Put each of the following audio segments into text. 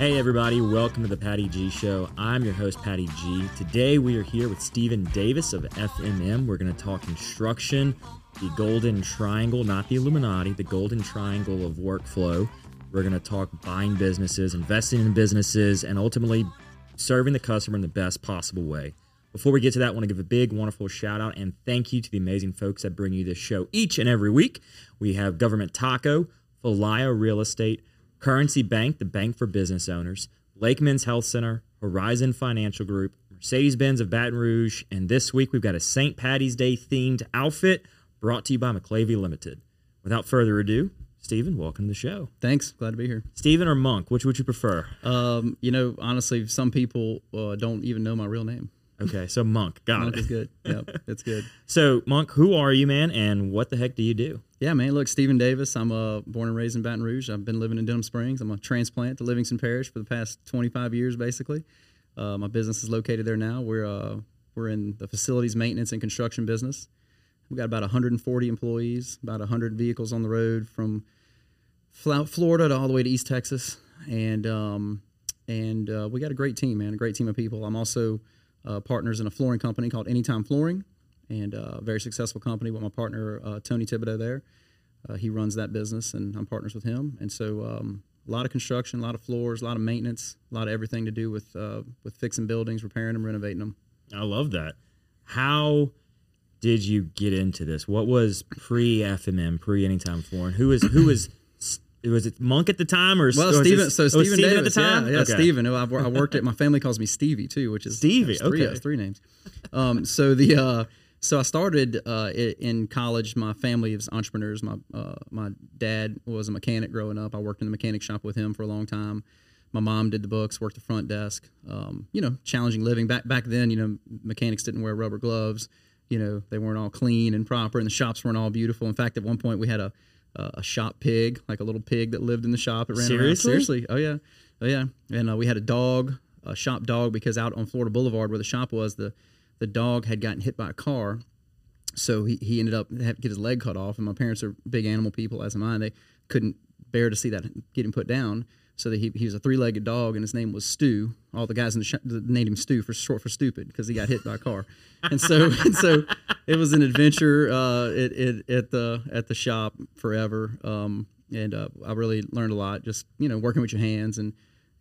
Hey, everybody, welcome to the Patty G Show. I'm your host, Patty G. Today, we are here with Steven Davis of FMM. We're going to talk construction, the golden triangle, not the Illuminati, the golden triangle of workflow. We're going to talk buying businesses, investing in businesses, and ultimately serving the customer in the best possible way. Before we get to that, I want to give a big, wonderful shout out and thank you to the amazing folks that bring you this show each and every week. We have Government Taco, Fayala Real Estate, Currency Bank, the bank for business owners, Lake Men's Health Center, Horizon Financial Group, Mercedes Benz of Baton Rouge, and this week we've got a St. Patty's Day themed outfit brought to you by McLavy Limited. Without further ado, Steven, welcome to the show. Thanks. Glad to be here. Steven or Monk, which would you prefer? Um, you know, honestly, some people uh, don't even know my real name. Okay, so Monk, got Monk it. is good. Yep, it's good. So, Monk, who are you, man, and what the heck do you do? Yeah, man. Look, Steven Davis. I'm uh, born and raised in Baton Rouge. I've been living in Denham Springs. I'm a transplant to Livingston Parish for the past 25 years, basically. Uh, my business is located there now. We're uh, we're in the facilities maintenance and construction business. We've got about 140 employees, about 100 vehicles on the road from Florida to all the way to East Texas, and um, and uh, we got a great team, man. A great team of people. I'm also partners in a flooring company called Anytime Flooring, and uh, a very successful company with my partner uh, Tony Thibodeau there. Uh, he runs that business, and I'm partners with him. And so, um, a lot of construction, a lot of floors, a lot of maintenance, a lot of everything to do with uh, with fixing buildings, repairing them, renovating them. I love that. How did you get into this? What was pre FMM, pre Anytime Flooring? Who was who was was it Monk at the time or Well, or was Steven. it- So oh, Steven Steven Davis, at the time? yeah, yeah, Okay. Steven. who I've, I worked at. My family calls me Stevie too, which is Stevie, three, okay. three names. Um, so the uh, so I started uh, in college. My family is entrepreneurs. My uh, my dad was a mechanic growing up. I worked in the mechanic shop with him for a long time. My mom did the books, worked the front desk. Um, you know, challenging living back back then. You know, mechanics didn't wear rubber gloves. You know, they weren't all clean and proper, and the shops weren't all beautiful. In fact, at one point we had a a a shop pig, like a little pig that lived in the shop. It ran Seriously? around. Seriously, oh yeah, oh yeah. And uh, we had a dog, a shop dog, because out on Florida Boulevard where the shop was, the the dog had gotten hit by a car, so he, he ended up had to get his leg cut off. And my parents are big animal people, as am I. They couldn't bear to see that getting put down. So that he, he was a three-legged dog, and his name was Stu. All the guys in the shop named him Stu for short for stupid because he got hit by a car. And so and so it was an adventure uh, it, it, at the at the shop forever. Um, and uh, I really learned a lot, just you know, working with your hands and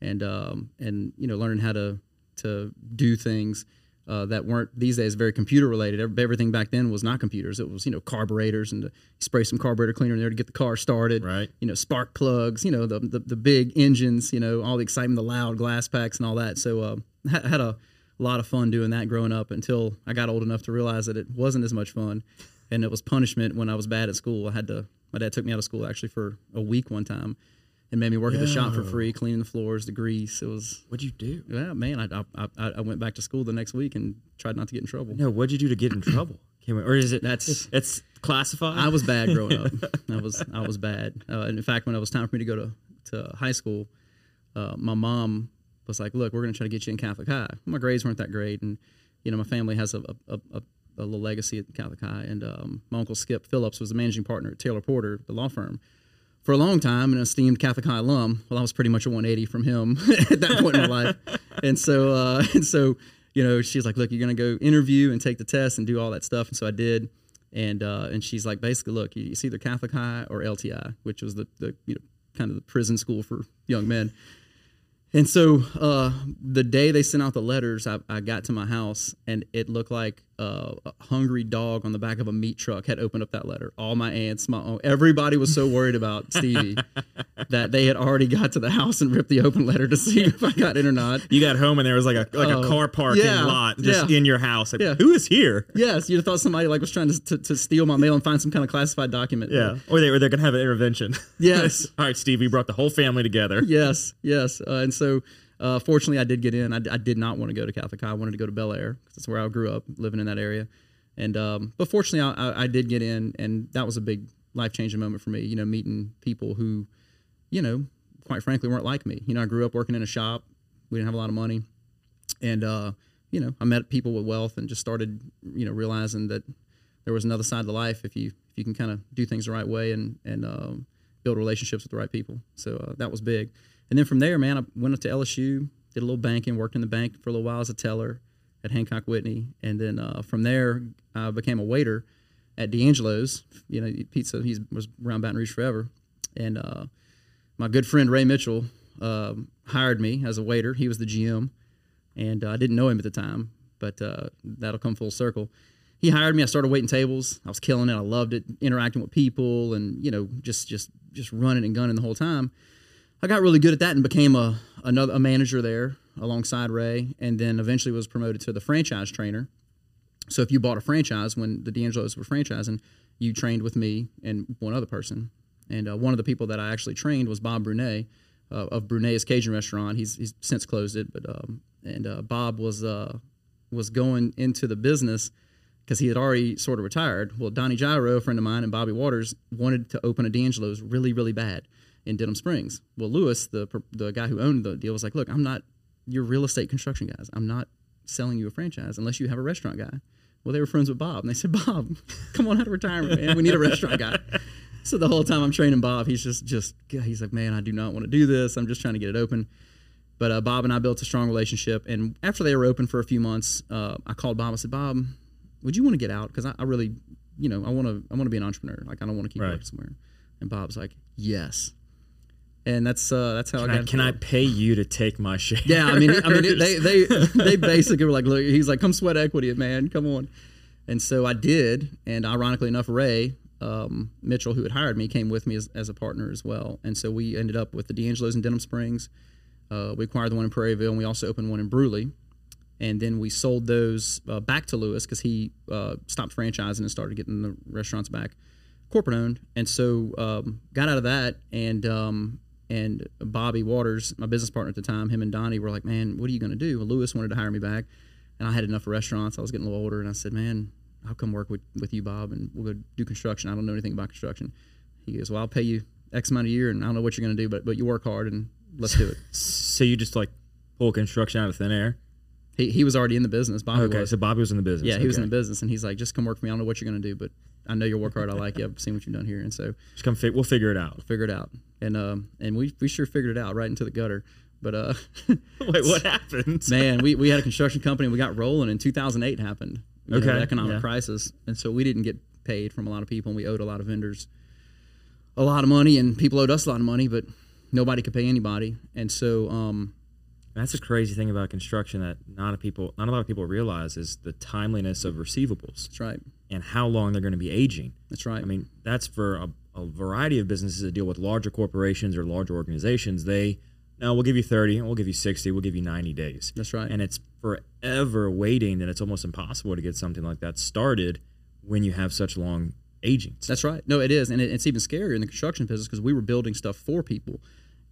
and um, and you know, learning how to to do things uh, that weren't these days very computer related. Everything back then was not computers. It was you know carburetors and spray some carburetor cleaner in there to get the car started. Right. You know spark plugs. You know the the, the big engines. You know all the excitement, the loud glass packs and all that. So uh, had a lot of fun doing that growing up until I got old enough to realize that it wasn't as much fun, and it was punishment when I was bad at school. I had to. My dad took me out of school actually for a week one time. And made me work at the shop for free, cleaning the floors, the grease. It was What'd you do? yeah, man. I, I I I went back to school the next week and tried not to get in trouble. No, what'd you do to get in trouble? Can we, or is it That's- it's classified? I was bad growing up. I was I was bad. Uh, and in fact, when it was time for me to go to to high school, uh, my mom was like, "Look, we're going to try to get you in Catholic high." My grades weren't that great, and you know, my family has a a, a, a little legacy at Catholic high. And um, my uncle Skip Phillips was the managing partner at Taylor Porter, the law firm. For a long time, an esteemed Catholic High alum. Well, I was pretty much a 180 from him at that point in my life, and so uh, and so you know, she's like, "Look, you're gonna go interview and take the test and do all that stuff." And so I did, and uh, and she's like, basically, look, you- it's either Catholic High or LTI, which was the the you know kind of the prison school for young men. And so uh, the day they sent out the letters, I, I got to my house and it looked like uh, a hungry dog on the back of a meat truck had opened up that letter. All my aunts, my own, everybody was so worried about Stevie that they had already got to the house and ripped the open letter to see if I got in or not. you got home and there was like a like a Oh, car parking yeah, lot just yeah. in your house. Like, Yeah. who is here? Yes, you'd have thought somebody like was trying to, to, to steal my mail and find some kind of classified document. Yeah, or they or they're gonna have an intervention. Yes. All right, Steve, we brought the whole family together. yes, yes. Uh, and so, uh, fortunately, I did get in. I, I did not want to go to Catholic High. I wanted to go to Belaire because that's where I grew up, living in that area. And um, but fortunately, I, I, did get in, and that was a big life changing moment for me. You know, meeting people who, you know, quite frankly, weren't like me. You know, I grew up working in a shop. We didn't have a lot of money, and uh, you know, I met people with wealth and just started, you know, realizing that there was another side to life if you if you can kind of do things the right way and and um, build relationships with the right people. So uh, that was big. And then from there, man, I went up to LSU, did a little banking, worked in the bank for a little while as a teller at Hancock Whitney, and then uh, from there, I became a waiter at D'Angelo's. You know, pizza. He was around Baton Rouge forever, and uh, my good friend Ray Mitchell um hired me as a waiter. He was the GM, and uh, I didn't know him at the time, but uh, that'll come full circle. He hired me. I started waiting tables. I was killing it. I loved it, interacting with people, and you know, just just just running and gunning the whole time. I got really good at that and became a another a manager there alongside Ray, and then eventually was promoted to the franchise trainer. So if you bought a franchise when the D'Angelo's were franchising, you trained with me and one other person. And uh, one of the people that I actually trained was Bob Brunet uh, of Brunet's Cajun Restaurant. He's he's since closed it, but um, and uh, Bob was uh, was going into the business because he had already sort of retired. Well, Donnie Gyro, a friend of mine, and Bobby Waters wanted to open a D'Angelo's really really bad in Denham Springs. Well, Lewis, the the guy who owned the deal, was like, "Look, I'm not your real estate construction guys. I'm not selling you a franchise unless you have a restaurant guy." Well, they were friends with Bob, and they said, "Bob, come on out of retirement, man. We need a restaurant guy." So the whole time I'm training Bob, he's just just he's like, "Man, I do not want to do this. I'm just trying to get it open." But uh, Bob and I built a strong relationship, and after they were open for a few months, uh, I called Bob. I said, "Bob, would you want to get out? Because I, I really, you know, I want to I want to be an entrepreneur. Like I don't want to keep Right. working somewhere." And Bob's like, "Yes." And that's uh, that's how Can I I, got. can I pay you to take my share? Yeah, I mean, I mean, it- they they they basically were like, look, he's like, come sweat equity, man, come on. And so I did, and ironically enough, Ray um, Mitchell, who had hired me, came with me as, as a partner as well. And so we ended up with the D'Angelo's in Denham Springs. Uh, we acquired the one in Prairieville, and we also opened one in Brusly. And then we sold those uh, back to Lewis because he uh, stopped franchising and started getting the restaurants back corporate owned. And so um, got out of that, and um, and Bobby Waters, my business partner at the time, him and Donnie were like, "Man, what are you going to do?" Well, Lewis wanted to hire me back, and I had enough restaurants. I was getting a little older, and I said, "Man, I'll come work with, with you, Bob, and we'll go do construction. I don't know anything about construction." He goes, "Well, I'll pay you X amount a year, and I don't know what you're going to do, but but you work hard and let's do it." So you just like pull construction out of thin air? He, he was already in the business. Bobby Okay, was. so Bobby was in the business. Yeah, he was in the business, and he's like, "Just come work for me. I don't know what you're going to do, but I know you'll work hard. I like you. I've seen what you've done here, and so Just come. Fi- we'll figure it out. figure it out." And um, and we we sure figured it out right into the gutter. But uh, Wait, what happened? man, we, we had a construction company. We got rolling, and 2008 happened. Know, Okay, the economic yeah. crisis, and so we didn't get paid from a lot of people, and we owed a lot of vendors a lot of money, and people owed us a lot of money, but nobody could pay anybody. And so, um, That's a crazy thing about construction that not a people, not a lot of people realize is the timeliness of receivables that's right. And how long they're going to be aging. That's right. I mean, that's for a, a variety of businesses that deal with larger corporations or larger organizations. They, no, we'll give you 30, we'll give you 60, we'll give you 90 days. that's right. And it's forever waiting, and it's almost impossible to get something like that started when you have such long aging. That's right. No, it is, and it, it's even scarier in the construction business because we were building stuff for people,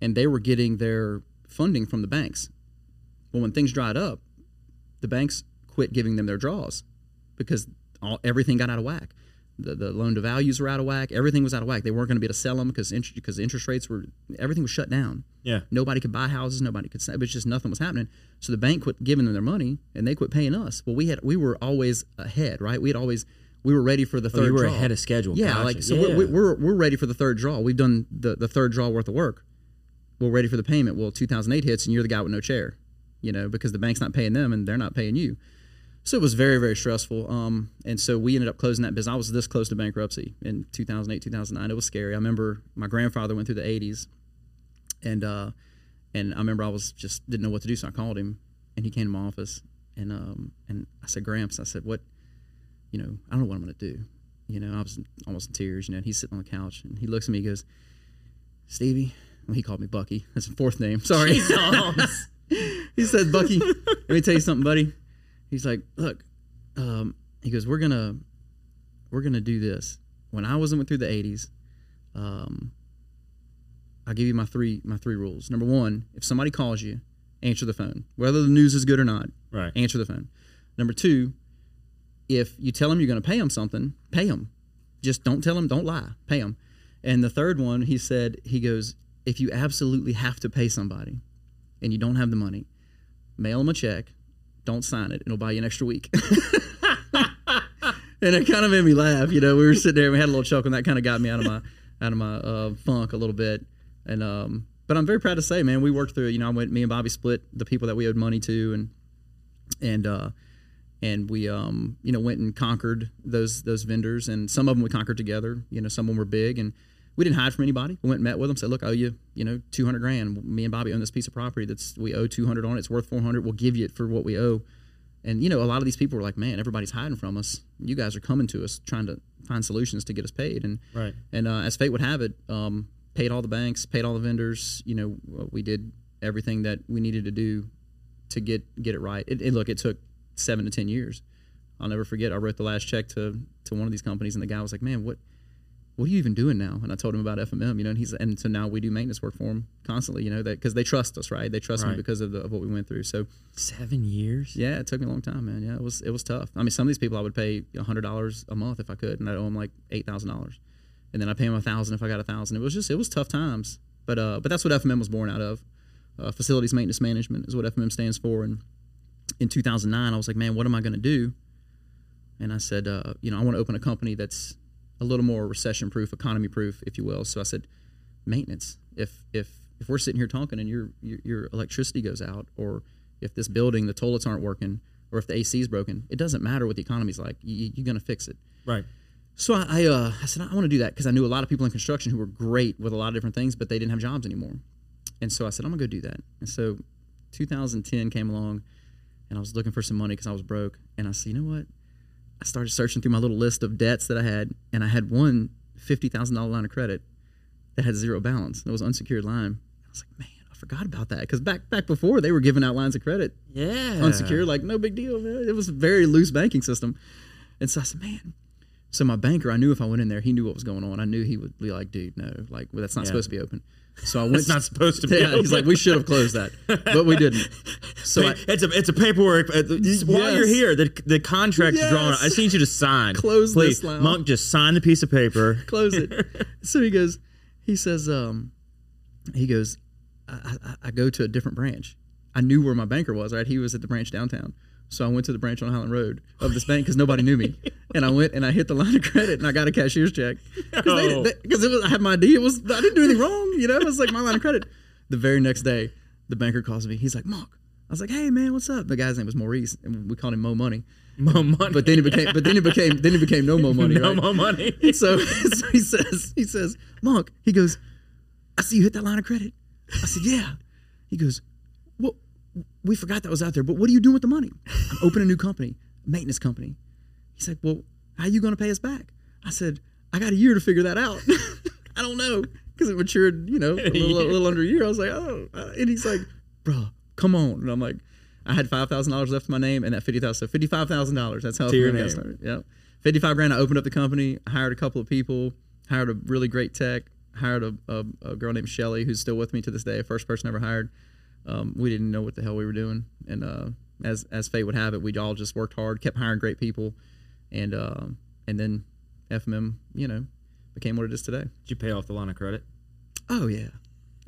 and they were getting their funding from the banks. Well, when things dried up, the banks quit giving them their draws because all, everything got out of whack. The, the loan to values were out of whack. Everything was out of whack. They weren't going to be able to sell them because because interest rates were everything was shut down. Yeah. Nobody could buy houses. Nobody could. sell- It was just nothing was happening. So the bank quit giving them their money, and they quit paying us. Well, we had we were always ahead, right? We had always we were ready for the Oh, third. you were draw. ahead of schedule. Yeah, Gotcha. like so Yeah. we're, we're we're ready for the third draw. We've done the the third draw worth of work. We're ready for the payment. Well, 2008 hits, and you're the guy with no chair, you know, because the bank's not paying them and they're not paying you. So it was very very stressful. Um, and so we ended up closing that business. I was this close to bankruptcy in 2008 2009. It was scary. I remember my grandfather went through the 80s, and uh, and I remember I was just didn't know what to do, so I called him, and he came to my office, and um, and I said, Gramps, I said, what, you know, I don't know what I'm gonna do. You know, I was almost in tears. You know, and he's sitting on the couch, and he looks at me, he goes, Stevie. Well, he called me Bucky. That's his fourth name. Sorry. he said, Bucky, let me tell you something, buddy. He's like, look, um, he goes, we're gonna, we're gonna do this. When I was went through the '80s, um, I'll give you my three my three rules. Number one, if somebody calls you, answer the phone, whether the news is good or not. Right. Answer the phone. Number two, if you tell them you're going to pay them something, pay them. Just don't tell them, don't lie, pay them. And the third one, he said, he goes, if you absolutely have to pay somebody and you don't have the money, mail them a check, don't sign it, it'll buy you an extra week. and it kind of made me laugh. You know, we were sitting there and we had a little chuckle, and that kind of got me out of my out of my uh, funk a little bit. And um, but I'm very proud to say, man, we worked through. it. You know, I went. Me and Bobby split the people that we owed money to, and and uh, and we um you know went and conquered those those vendors, and some of them we conquered together. You know, some of them were big, and we didn't hide from anybody. We went and met with them, said, look, I owe you you know 200 grand. Me and Bobby own this piece of property that's we owe 200 on it. It's worth 400. We'll give you it for what we owe. And you know, a lot of these people were like, "Man, everybody's hiding from us. You guys are coming to us, trying to find solutions to get us paid." And Right. and uh, as fate would have it, um, paid all the banks, paid all the vendors. You know, we did everything that we needed to do to get get it right. It, it look, it took seven to ten years. I'll never forget. I wrote the last check to to one of these companies, and the guy was like, "Man, what what are you even doing now?" And I told him about FMM, you know, and he's and so now we do maintenance work for him constantly, you know, that because they trust us, right? They trust me because of, the, of what we went through. So Seven years. yeah, it took me a long time, man. Yeah, it was it was tough. I mean, some of these people I would pay hundred dollars a month if I could, and I owe them like eight thousand dollars, and then I pay them a thousand if I got a thousand. It was just it was tough times, but uh, but that's what FMM was born out of. Uh, facilities maintenance management is what FMM stands for. And in 2009, I was like, man, what am I going to do? And I said, uh, you know, I want to open a company that's a little more recession proof, economy proof, if you will. So I said, maintenance. If if if we're sitting here talking and your your, your electricity goes out, or if this building the toilets aren't working, or if the AC is broken, it doesn't matter what the economy's like. You, you're going to fix it. Right. So I, I, uh, I said I want to do that because I knew a lot of people in construction who were great with a lot of different things, but they didn't have jobs anymore. And so I said I'm gonna go do that. And so 2010 came along, and I was looking for some money because I was broke. And I said, you know what? I started searching through my little list of debts that I had, and I had one fifty thousand dollar line of credit that had zero balance. It was unsecured line. I was like, man, I forgot about that because back back before they were giving out lines of credit Yeah. unsecured, like no big deal, man. It was a very loose banking system. And so I said, man. So my banker, I knew if I went in there, he knew what was going on. I knew he would be like, dude, no, like well, that's not Yeah. supposed to be open. So I went. It's not supposed to be. yeah, he's like, we should have closed that, but we didn't. So I it's a it's a paperwork. uh, While you're here, the the contract's drawn. Yes. I just need you to sign. Close Please, this now. Monk. Just sign the piece of paper. close it. so he goes, he says, um, he goes, I, I, I go to a different branch. I knew where my banker was, right? He was at the branch downtown. So I went to the branch on Highland Road of this bank because nobody knew me, and I went and I hit the line of credit and I got a cashier's check Oh. because it was I had my ID. It was I didn't do anything wrong, you know. It was like my line of credit. The very next day, the banker calls me. He's like, "Monk." I was like, "Hey man, what's up?" The guy's name was Maurice, and we called him Mo Money. More money. But then he became, but then he became, then he became No Mo Money. no right? more money. so, so he says, he says, Monk, he goes, I see you hit that line of credit. I said, yeah. He goes, we forgot that was out there, but what are you doing with the money? I'm opening a new company, maintenance company. He's like, well, how are you going to pay us back? I said, I got a year to figure that out. I don't know because it matured, you know, a little, a little under a year. I was like, oh, and he's like, bro, come on. And I'm like, I had five thousand dollars left in my name, and that fifty thousand, so fifty five thousand dollars. That's how To your name. started. Yep, fifty five grand. I opened up the company, hired a couple of people, hired a really great tech, hired a, a, a girl named Shelly who's still with me to this day. First person I ever hired. Um, we didn't know what the hell we were doing, and uh, as as fate would have it, we all just worked hard, kept hiring great people, and um and then FMM, you know, became what it is today. Did you pay off the line of credit? Oh yeah,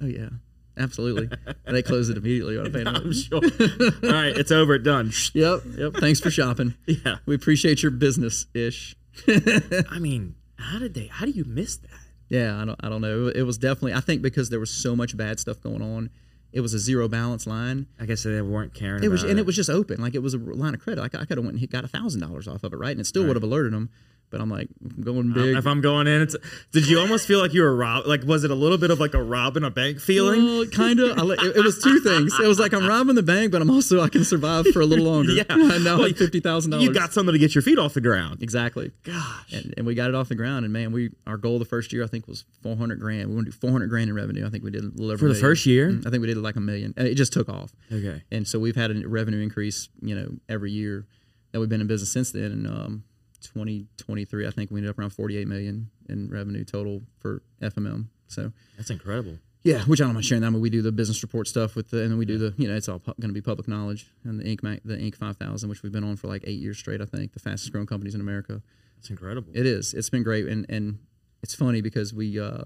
oh yeah, absolutely. and they closed it immediately when I paid I'm sure. All right, it's over. Done. Yep, yep. Thanks for shopping. Yeah. We appreciate your business ish. I mean, how did they? How do you miss that? yeah, I don't, I don't know. It was definitely. I think because there was so much bad stuff going on, it was a zero balance line. I guess they weren't caring. About it was, and it was just open. Like it was a line of credit. Like I could have went and got a thousand dollars off of it, right? And it still would have alerted them. But I'm like, I'm going big. If I'm going in, it's. Did you almost feel like you were rob? Like, was it a little bit of like a robbing a bank feeling? Well, kind of. It, it was two things. It was like I'm robbing the bank, but I'm also I can survive for a little longer. Yeah. I know Well, like fifty thousand dollars. You got something to get your feet off the ground. exactly. Gosh. and, and we got it off the ground. And man, we our goal the first year I think was 400 grand. We want to do 400 grand in revenue. I think we did a little over For the million. first year? Mm, I think we did like a million. And it just took off. Okay. And so we've had a revenue increase, you know, every year that we've been in business since then. And um, 2023, I think we ended up around 48 million in revenue total for FMM. So That's incredible. yeah, which I don't mind sharing that. I mean, we do the business report stuff with the, and then we do the, you know, it's all pu- going to be public knowledge and the Inc. The Inc. 5000, which we've been on for like eight years straight. I think the fastest growing companies in America. It's incredible. It is. It's been great, and and it's funny because we uh,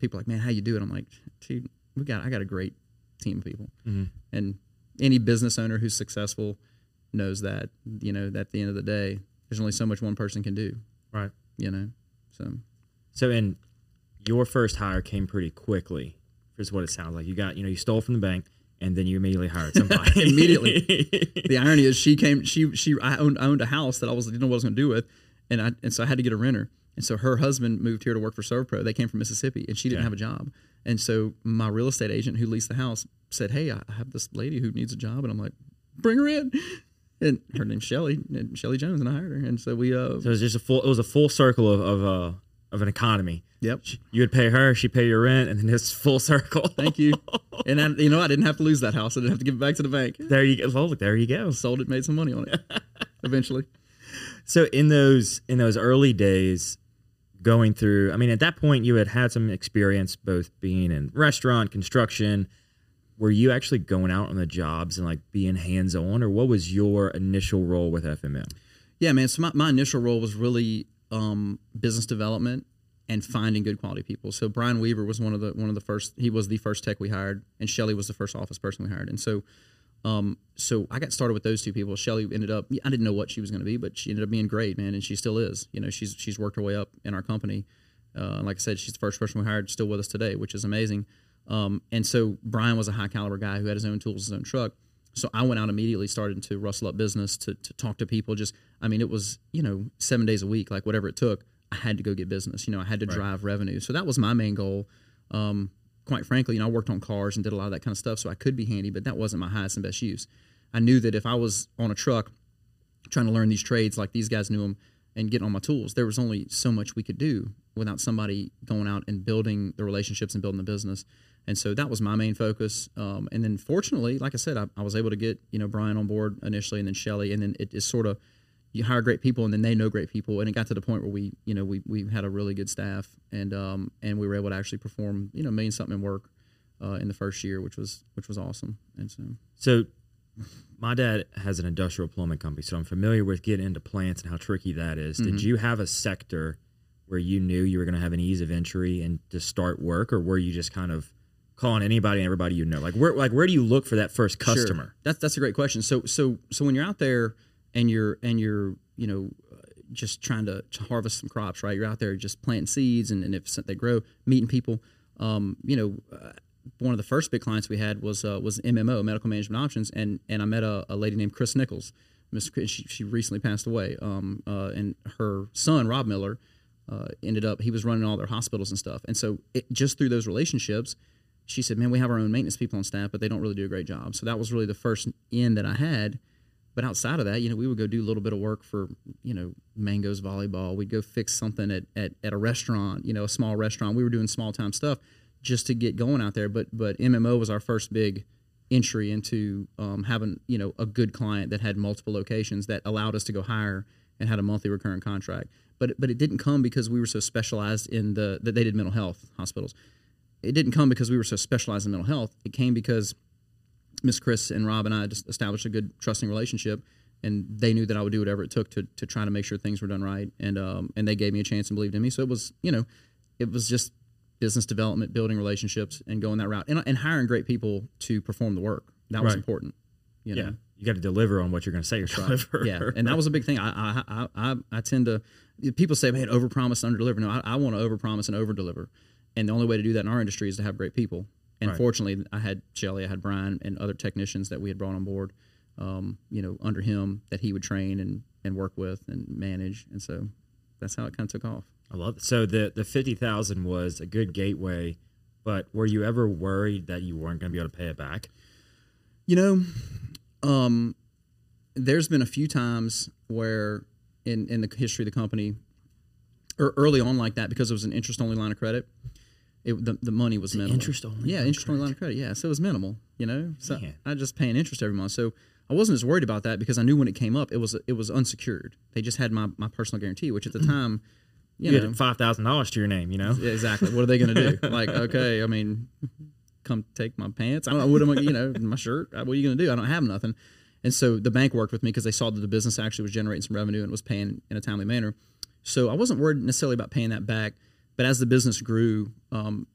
people are like, man, how you do it? I'm like, dude, we got I got a great team of people, Mhm. and any business owner who's successful knows that you know that at the end of the day, there's only so much one person can do. Right. You know, so So, and your first hire came pretty quickly is what it sounds like. You got, you know, you stole from the bank and then you immediately hired somebody. Immediately. the irony is she came she she I owned I owned a house that I was didn't know what I was going to do with and I and so I had to get a renter. And so her husband moved here to work for ServPro. They came from Mississippi and she didn't Okay. have a job. And so my real estate agent who leased the house said, "Hey, I have this lady who needs a job." And I'm like, "Bring her in." And her name's Shelly, and Shelly Jones, and I hired her. And so we uh so it was just a full it was a full circle of of uh of an economy. yep. You would pay her, she'd pay your rent, and then it's full circle. Thank you. And I, you know, I didn't have to lose that house. I didn't have to give it back to the bank. There you go. Well, there you go. Sold it, made some money on it. Eventually. So in those in those early days, going through, I mean, at that point you had had some experience both being in restaurant construction. Were you actually going out on the jobs and like being hands on, or what was your initial role with FMM? Yeah, man. So my, my initial role was really um, business development and finding good quality people. So Brian Weaver was one of the one of the first. He was the first tech we hired, and Shelly was the first office person we hired. And so, um, so I got started with those two people. Shelly ended up. I didn't know what she was going to be, but she ended up being great, man, and she still is. You know, she's she's worked her way up in our company. Uh, like I said, she's the first person we hired, still with us today, which is amazing. Um, and so Brian was a high caliber guy who had his own tools, his own truck. So I went out immediately, started to rustle up business, to, to talk to people. Just, I mean, it was, you know, seven days a week, like whatever it took, I had to go get business. You know, I had to drive revenue. So that was my main goal. Um, quite frankly, you know, I worked on cars and did a lot of that kind of stuff. So I could be handy, but that wasn't my highest and best use. I knew that if I was on a truck trying to learn these trades like these guys knew them and getting on my tools, there was only so much we could do without somebody going out and building the relationships and building the business. And so that was my main focus. Um, and then fortunately, like I said, I, I was able to get, you know, Brian on board initially and then Shelly. And then it is sort of, you hire great people and then they know great people. And it got to the point where we, you know, we, we had a really good staff and, um, and we were able to actually perform, you know, million something in work, uh, in the first year, which was, which was awesome. And so, So, my dad has an industrial plumbing company, so I'm familiar with getting into plants and how tricky that is. Did you have a sector where you knew you were going to have an ease of entry and to start work, or were you just kind of calling anybody and everybody you know? Like where, like where do you look for that first Sure. customer? That's that's a great question. So so so when you're out there and you're and you're you know just trying to, to harvest some crops, right? You're out there just planting seeds, and, and if they grow, meeting people. Um, you know, uh, one of the first big clients we had was uh, was MMO, Medical Management Options, and and I met a, a lady named Chris Nichols. Miss she, she recently passed away, um, uh, and her son Rob Miller uh, ended up he was running all their hospitals and stuff, and so it, just through those relationships, she said, "Man, we have our own maintenance people on staff, but they don't really do a great job." So that was really the first in that I had. But outside of that, you know, we would go do a little bit of work for, you know, Mango's volleyball. We'd go fix something at, at, at a restaurant, you know, a small restaurant. We were doing small time stuff just to get going out there. But but MMO was our first big entry into um, having, you know, a good client that had multiple locations that allowed us to go higher and had a monthly recurring contract. But but it didn't come because we were so specialized in the that they did mental health hospitals it didn't come because we were so specialized in mental health. It came because Miss Chris and Rob and I just established a good trusting relationship, and they knew that I would do whatever it took to, to try to make sure things were done right, and um, and they gave me a chance and believed in me. So it was you know, it was just business development, building relationships, and going that route, and, and hiring great people to perform the work. That was Right. important. You know? Yeah, you got to deliver on what you're going to say you're Right. deliver. Yeah, and that was a big thing. I I I, I, I tend to people say, "Man, overpromise, underdeliver." No, I, I want to overpromise and overdeliver, and the only way to do that in our industry is to have great people. And Right. fortunately, I had Shelly, I had Brian, and other technicians that we had brought on board. Um, you know, under him that he would train and and work with and manage, and so that's how it kind of took off. I love it. So the the fifty thousand was a good gateway, but were you ever worried that you weren't going to be able to pay it back? You know, um, there's been a few times where in in the history of the company, or early on like that, because it was an interest only line of credit, it, the the money was minimal. interest-only Yeah, line of interest only line of credit. Yeah, so it was minimal. You know, so Man. I just paying interest every month. So I wasn't as worried about that because I knew when it came up, it was it was unsecured. They just had my my personal guarantee, which at the hmm. time, you, You know, had five thousand dollars to your name. You know. exactly. What are they going to do? like, okay, I mean, come take my pants. I don't know what am I, you know, my shirt. What are you going to do? I don't have nothing. And so the bank worked with me because they saw that the business actually was generating some revenue and was paying in a timely manner. So I wasn't worried necessarily about paying that back. But as the business grew, um,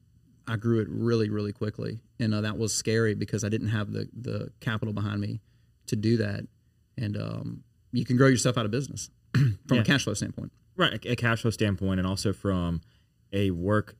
I grew it really, really quickly, and uh, that was scary because I didn't have the the capital behind me to do that. And um, you can grow yourself out of business from Yeah. a cash flow standpoint. Right, a, cash flow standpoint, and also from a work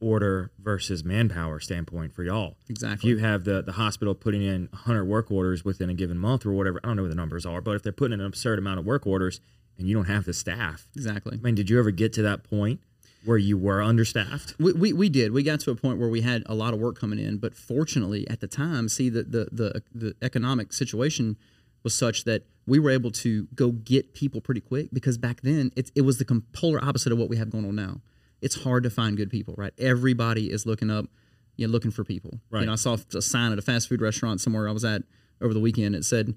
order versus manpower standpoint for y'all. If Exactly. you have the the hospital putting in 100 work orders within a given month or whatever, I don't know what the numbers are, but if they're putting in an absurd amount of work orders and you don't have the staff, exactly. I mean, did you ever get to that point where you were understaffed? We, we, we did. We got to a point where we had a lot of work coming in, but fortunately at the time, see the the the, the economic situation was such that we were able to go get people pretty quick because back then it, it was the polar opposite of what we have going on now. It's hard to find good people, right? Everybody is looking up, you know, looking for people. Right. You know, I saw a sign at a fast food restaurant somewhere I was at over the weekend. It said,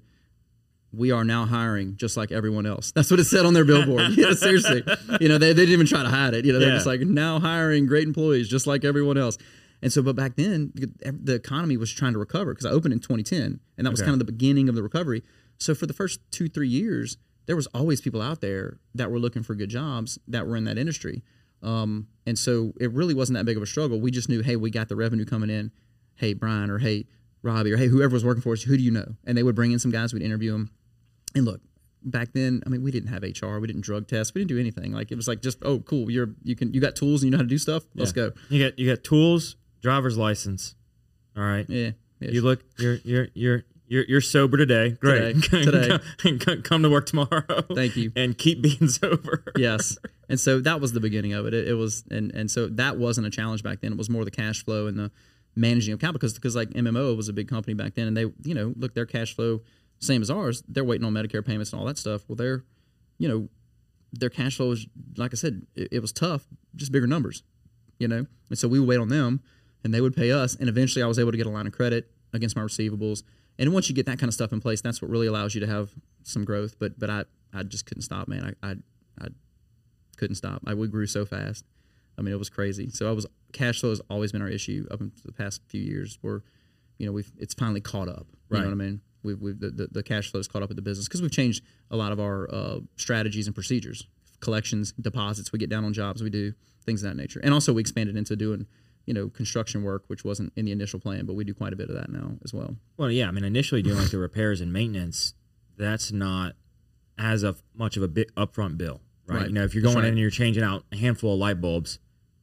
we are now hiring just like everyone else. That's what it said on their billboard. yeah, seriously. You know, they, they didn't even try to hide it. You know, they're Yeah. just like now hiring great employees just like everyone else. And so, but back then, the economy was trying to recover because I opened in 2010, and that was Okay. kind of the beginning of the recovery. So for the first two, three years, there was always people out there that were looking for good jobs that were in that industry. Um, and so it really wasn't that big of a struggle. We just knew, hey, we got the revenue coming in. Hey, Brian, or hey, Robbie, or hey, whoever was working for us, who do you know? And they would bring in some guys, we'd interview them. And look, back then, I mean, we didn't have HR, we didn't drug test, we didn't do anything. Like it was like just, oh, cool, you're you can you got tools and you know how to do stuff. Let's Yeah. go. You got you got tools, driver's license. All right. Yeah. yeah You look you're you're you're you're, you're sober today. Great. Today. Today. come, come- come to work tomorrow. Thank you. And keep being sober. yes. And so that was the beginning of it. It, it was, and and so that wasn't a challenge back then. It was more the cash flow and the managing of capital because because like MMO was a big company back then, and they you know look their cash flow same as ours. They're waiting on Medicare payments and all that stuff. Well, they're you know their cash flow is like I said, it, it was tough, just bigger numbers, you know. And so we would wait on them, and they would pay us. And eventually, I was able to get a line of credit against my receivables. And once you get that kind of stuff in place, that's what really allows you to have some growth. But but I I just couldn't stop, man. I I, I couldn't stop. I we grew so fast. I mean, it was crazy. So I was cash flow has always been our issue up until the past few years. Where, you know, we've it's finally caught up. You Right. know what I mean? We've, we've the, the, the cash flow has caught up with the business because we've changed a lot of our uh, strategies and procedures, collections, deposits. We get down on jobs, we do things of that nature, and also we expanded into doing, you know, construction work, which wasn't in the initial plan, but we do quite a bit of that now as well. Well, yeah. I mean, initially doing like the repairs and maintenance, that's not as of much of a big upfront bill, right? Right. You know, if you're going in and you're changing out a handful of light bulbs,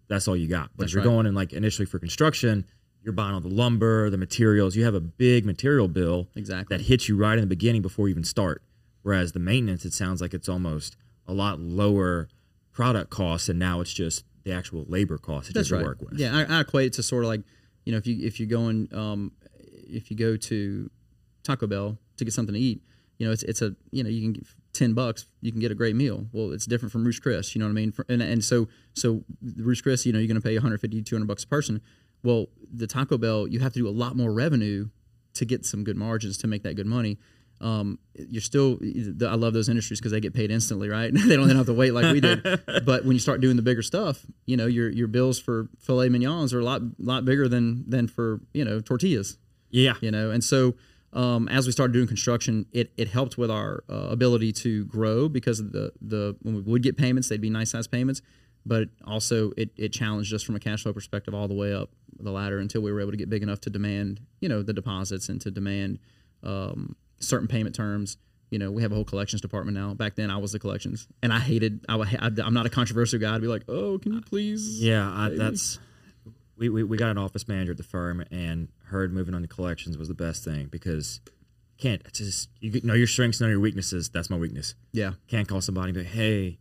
that's all you got. But That's if you're right. going in like initially for construction, you're buying all the lumber, the materials. You have a big material bill Exactly. that hits you right in the beginning before you even start. Whereas the maintenance, it sounds like it's almost a lot lower product costs, and now it's just the actual labor costs that That's you right. work with. Yeah, I, I equate it to sort of like, you know, if you if you go in, um, if you go to Taco Bell to get something to eat, you know, it's it's a you know you can get ten bucks, you can get a great meal. Well, it's different from Ruth's Chris, you know what I mean? For, and and so so Ruth's Chris, you know, you're going to pay 150 200 bucks a person. Well, the Taco Bell, you have to do a lot more revenue to get some good margins to make that good money. Um, you're still, I love those industries because they get paid instantly, right? they don't have to wait like we did. but when you start doing the bigger stuff, you know, your your bills for filet mignons are a lot lot bigger than than for you know tortillas Yeah. you know and so um, as we started doing construction it, it helped with our uh, ability to grow because of the the when we would get payments they'd be nice size payments but also it, it challenged us from a cash flow perspective all the way up the ladder until we were able to get big enough to demand you know the deposits and to demand um, certain payment terms you know we have a whole collections department now back then i was the collections and i hated i, i'm not a controversial guy i'd be like oh can you please Yeah, I, that's we, we we got an office manager at the firm, and heard moving on to collections was the best thing because can't just you know your strengths, know your weaknesses. That's my weakness. yeah Can't call somebody and be like, hey,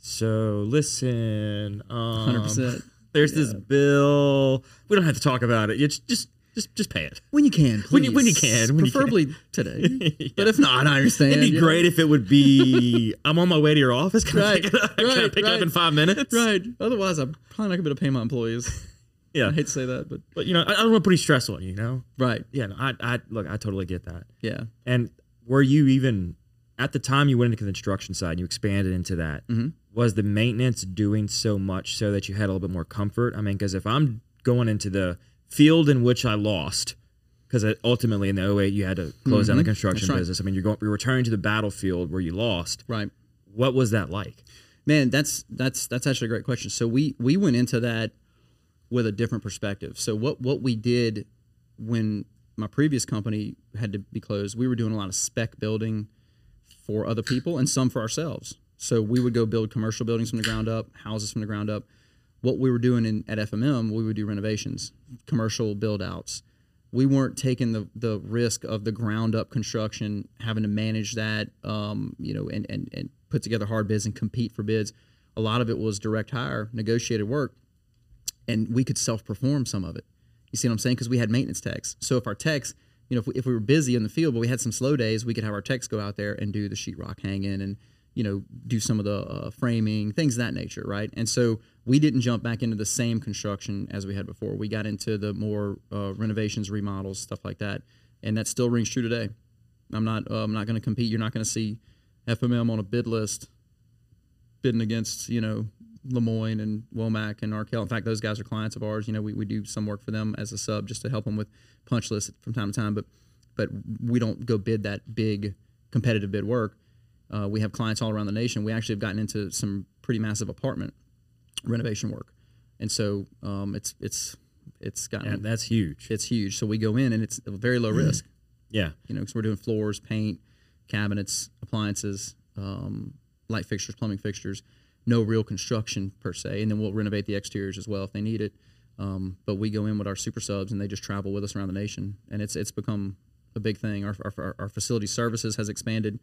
so listen, um, 100% There's this bill. We don't have to talk about it. You just just just, pay it. When you can, please. When you- when you can, when you can. preferably today. But if not, I understand. It'd be know? great if it would be. I'm on my way to your office. Can I pick it up? Can I right, pick it up in five minutes? Right. Otherwise, I'm probably not going to be able to pay my employees. Yeah. I hate to say that, but But you know, I, I don't want to put any stress on you. You know. right. Yeah. No, I I look. I totally get that. Yeah. And were you even at the time you went into the construction side and you expanded into that? Mhm. Was the maintenance doing so much so that you had a little bit more comfort? I mean, because if I'm going into the field in which I lost, because ultimately in the 08 you had to close down the construction Mm-hmm. Right. business. I mean, you're going, you're returning to the battlefield where you lost. Right. What was that like? Man, that's that's that's actually a great question. So we we went into that with a different perspective. So what what we did when my previous company had to be closed, we were doing a lot of spec building for other people and some for ourselves. So we would go build commercial buildings from the ground up, houses from the ground up. what we were doing in at FMM, we would do renovations, commercial build outs. We weren't taking the, the risk of the ground up construction, having to manage that, um, you know, and, and, and put together hard bids and compete for bids. A lot of it was direct hire, negotiated work, and we could self perform some of it. You see what I'm saying? Because we had maintenance techs. So if our techs, you know, if we, if we were busy in the field, but we had some slow days, we could have our techs go out there and do the sheetrock hanging and you know do some of the uh, framing things that nature, right? And so we didn't jump back into the same construction as we had before. We got into the more uh, renovations, remodels, stuff like that, and that still rings true today. I'm not uh, I'm not going to compete. You're not going to see FMM on a bid list bidding against you know Lemoine and Womack and Arkel. In fact, those guys are clients of ours. You know, we, we do some work for them as a sub just to help them with punch lists from time to time. But but we don't go bid that big competitive bid work. Uh, we have clients all around the nation. We actually have gotten into some pretty massive apartment renovation work, and so um, it's it's it's gotten Yeah, that's huge. it's huge. So we go in and it's very low risk. Yeah. You know, because we're doing floors, paint, cabinets, appliances, um, light fixtures, plumbing fixtures. No real construction per se, and then we'll renovate the exteriors as well if they need it. Um, but we go in with our super subs, and they just travel with us around the nation, and it's it's become a big thing. Our our, our facility services has expanded,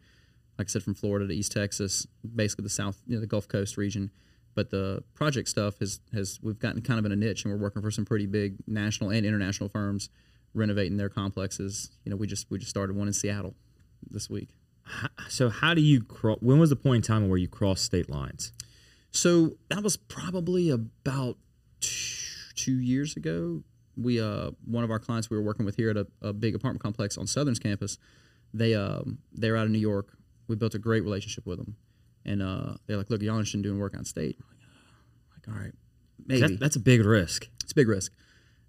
like I said, from Florida to East Texas, basically the South, you know, the Gulf Coast region. But the project stuff has has we've gotten kind of in a niche, and we're working for some pretty big national and international firms renovating their complexes. You know, we just we just started one in Seattle this week. So how do you cro- when was the point in time where you crossed state lines? So that was probably about two years ago. We uh one of our clients we were working with here at a, a big apartment complex on Southern's campus. They um they're out of New York. We built a great relationship with them, and uh they're like, look, y'all interested in doing work on state? I'm like, uh, all right, maybe That, that's a big risk. it's a big risk.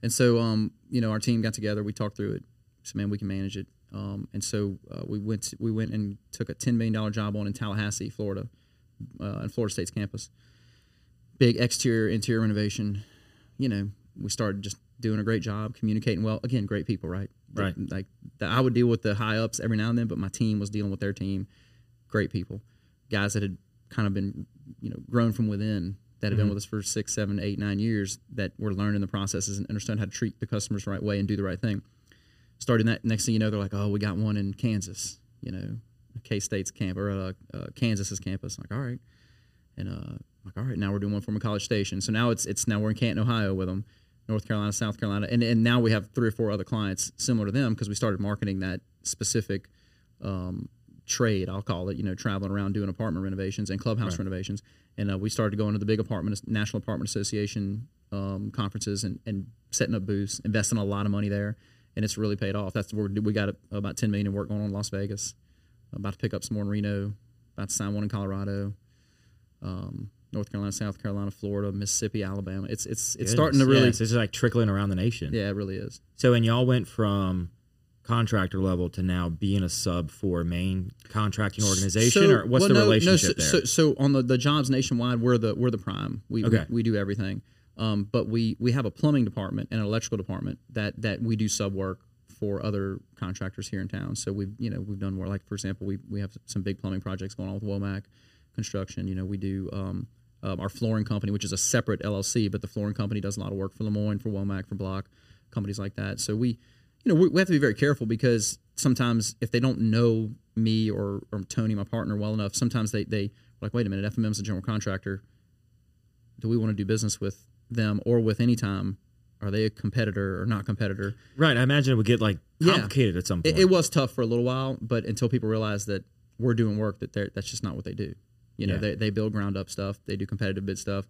And so, um, you know, our team got together. We talked through it. So, man, we can manage it. Um, and so uh, we went. To, we went and took a ten million dollar job on in Tallahassee, Florida, uh, in Florida State's campus. Big exterior, interior renovation. You know, we started just doing a great job, communicating well. Again, great people, right? Right. Like the, I would deal with the high ups every now and then, but my team was dealing with their team. Great people, guys that had kind of been, you know, grown from within that had been with us for six, seven, eight, nine years that were learning the processes and understand how to treat the customers the right way and do the right thing. Starting that, next thing you know, they're like, oh, we got one in Kansas, you know, K State's camp or uh, uh, Kansas's campus. I'm like, all right, and uh, I'm like, all right, now we're doing one from a college station. So now it's it's now we're in Canton, Ohio with them, North Carolina, South Carolina, and and now we have three or four other clients similar to them because we started marketing that specific um, trade, I'll call it, you know, traveling around doing apartment renovations and clubhouse renovations. And uh, we started going to the big apartment, National Apartment Association um, conferences and, and setting up booths, investing a lot of money there. And it's really paid off. That's where we got about 10 million in work going on in Las Vegas. About to pick up some more in Reno. About to sign one in Colorado, um, North Carolina, South Carolina, Florida, Mississippi, Alabama. It's it's it's starting to really. it's just like trickling around the nation. Yeah, it really is. So and y'all went from contractor level to now being a sub for a main contracting organization, So- or what's well, the no, no, relationship so, there? So, so on the, the jobs nationwide, we're the we're the prime. We Okay. we, we do everything. Um, but we we have a plumbing department and an electrical department that that we do sub work for other contractors here in town. So we've you know we've done more like for example we we have some big plumbing projects going on with Womack Construction. You know we do. Um, um, our flooring company, which is a separate LLC, but the flooring company does a lot of work for Lemoine, for Womack, for Block, companies like that. So we, you know, we, we have to be very careful because sometimes if they don't know me or, or Tony, my partner, well enough, sometimes they they like, wait a minute, FMM is a general contractor. Do we want to do business with them or with Anytime? Are they a competitor or not competitor? right, I imagine it would get like Yeah. complicated at some point. It, it was tough for a little while, but until people realize that we're doing work that they're, that's just not what they do. You know, Yeah. they, they build ground up stuff, they do competitive bid stuff,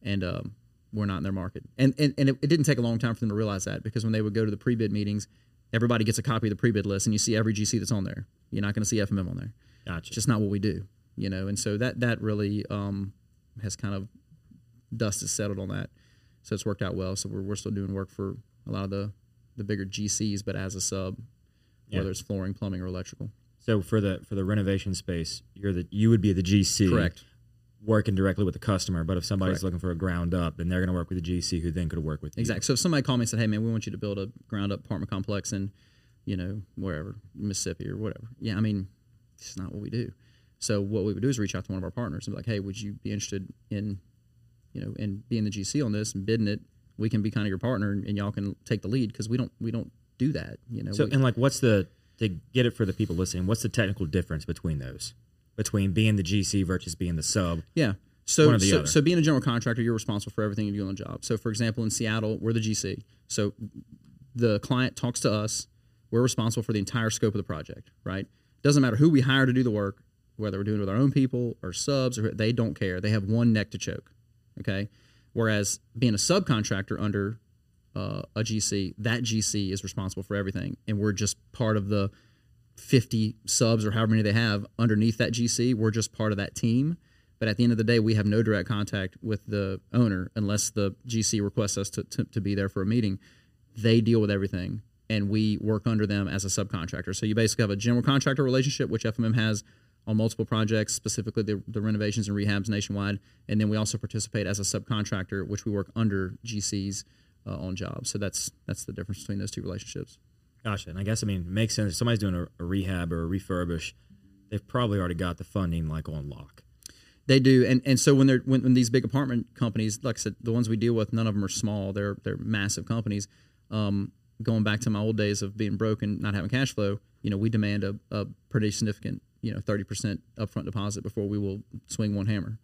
and um, we're not in their market. And and, and it, it didn't take a long time for them to realize that because when they would go to the pre bid meetings, everybody gets a copy of the pre bid list, and you see every GC that's on there. You're not going to see FMM on there. gotcha. It's just not what we do. You know, and so that that really um, has kind of dust has settled on that. So it's worked out well. So we're, we're still doing work for a lot of the the bigger GCs, but as a sub, Yeah. whether it's flooring, plumbing, or electrical. so for the for the renovation space, you're the you would be the GC, Correct. Working directly with the customer. But if somebody's Correct. looking for a ground up, then they're going to work with the GC, who then could work with you. Exactly. So if somebody called me and said, "Hey, man, we want you to build a ground up apartment complex in, you know, wherever Mississippi or whatever," yeah, I mean, it's not what we do. So what we would do is reach out to one of our partners and be like, "Hey, would you be interested in you know, and being the GC on this and bidding it, we can be kind of your partner and, and y'all can take the lead because we don't we don't do that. You know. So we- and like, what's the to get it for the people listening? What's the technical difference between those? Between being the GC versus being the sub? Yeah. So, One or the so, so being a general contractor, you're responsible for everything you do on the job. So, for example, in Seattle, we're the GC. So, the client talks to us. We're responsible for the entire scope of the project, right? Doesn't matter who we hire to do the work, whether we're doing it with our own people or subs, or they don't care. They have one neck to choke, okay? Whereas being a subcontractor under uh, a GC, that GC is responsible for everything, and we're just part of the 50 subs or however many they have underneath that GC. We're just part of that team. But at the end of the day, we have no direct contact with the owner unless the GC requests us to, to, to be there for a meeting. They deal with everything, and we work under them as a subcontractor. So you basically have a general contractor relationship, which FMM has on multiple projects, specifically the, the renovations and rehabs nationwide. And then we also participate as a subcontractor, which we work under GCs uh, on jobs. So that's that's the difference between those two relationships. Gotcha. And I guess I mean it makes sense. If somebody's doing a, a rehab or a refurbish, they've probably already got the funding like on lock. They do, and and so when they're when, when these big apartment companies, like I said, the ones we deal with, none of them are small. They're they're massive companies. Um, going back to my old days of being broke and not having cash flow, you know, we demand a, a pretty significant, you know, thirty percent upfront deposit before we will swing one hammer,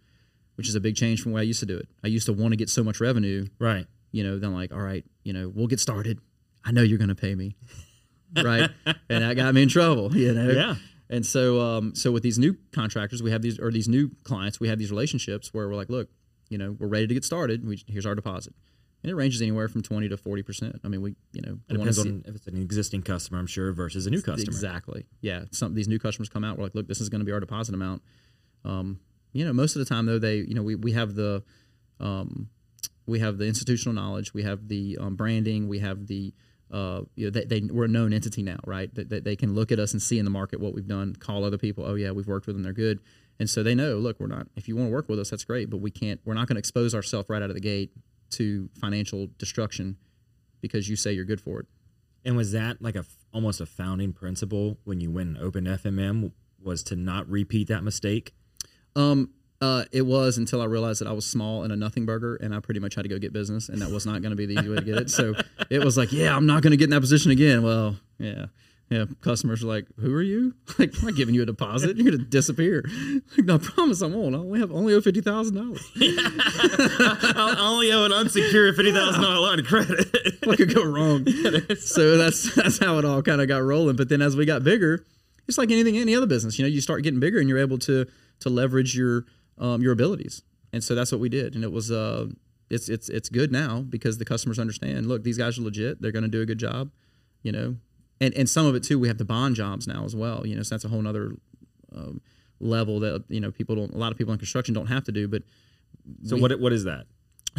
which is a big change from the way I used to do it. I used to want to get so much revenue, Right. you know, then like, all right, you know, we'll get started. I know you're going to pay me, right? and that got me in trouble, you know. Yeah. And so, um, so with these new contractors, we have these or these new clients, we have these relationships where we're like, look, you know, we're ready to get started. We, here's our deposit, and it ranges anywhere from twenty to forty percent. I mean, we, you know, It depends on if it's an existing customer, I'm sure, versus a new customer. Exactly. Yeah. Some these new customers come out. We're like, look, this is going to be our deposit amount. Um, you know, most of the time though, they, you know, we, we have the, um, we have the institutional knowledge, we have the um, branding, we have the, uh, you know, they, they we're a known entity now, right? That they, they can look at us and see in the market what we've done, call other people. Oh yeah, we've worked with them, they're good, and so they know. Look, we're not. If you want to work with us, that's great, but we can't. We're not going to expose ourselves right out of the gate to financial destruction because you say you're good for it. And was that like a almost a founding principle when you went and opened FMM was to not repeat that mistake? Um, uh, it was until I realized that I was small and a nothing burger, and I pretty much had to go get business, and that was not going to be the easy way to get it. So it was like, yeah, I'm not going to get in that position again. Well, yeah, yeah. Customers are like, who are you? Like, I'm not giving you a deposit. You're going to disappear. Like, no, I promise I won't. I only have only owe fifty thousand dollars. I only owe an unsecured fifty thousand dollar line of credit. What could go wrong? so that's that's how it all kind of got rolling. But then as we got bigger, it's like anything, any other business. You know, you start getting bigger, and you're able to to leverage your um, your abilities. And so that's what we did, and it was uh, it's it's it's good now because the customers understand. Look, these guys are legit. They're going to do a good job. You know, and and some of it too. We have the bond jobs now as well. You know, so that's a whole other um, level that you know people don't. A lot of people in construction don't have to do, but so what what is that?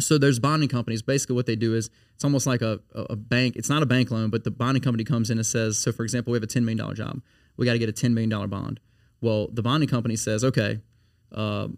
so there's bonding companies. Basically, what they do is it's almost like a, a a bank. It's not a bank loan, but the bonding company comes in and says, so for example, we have a ten million dollar job. We got to get a ten million dollar bond. Well, the bonding company says, okay, uh,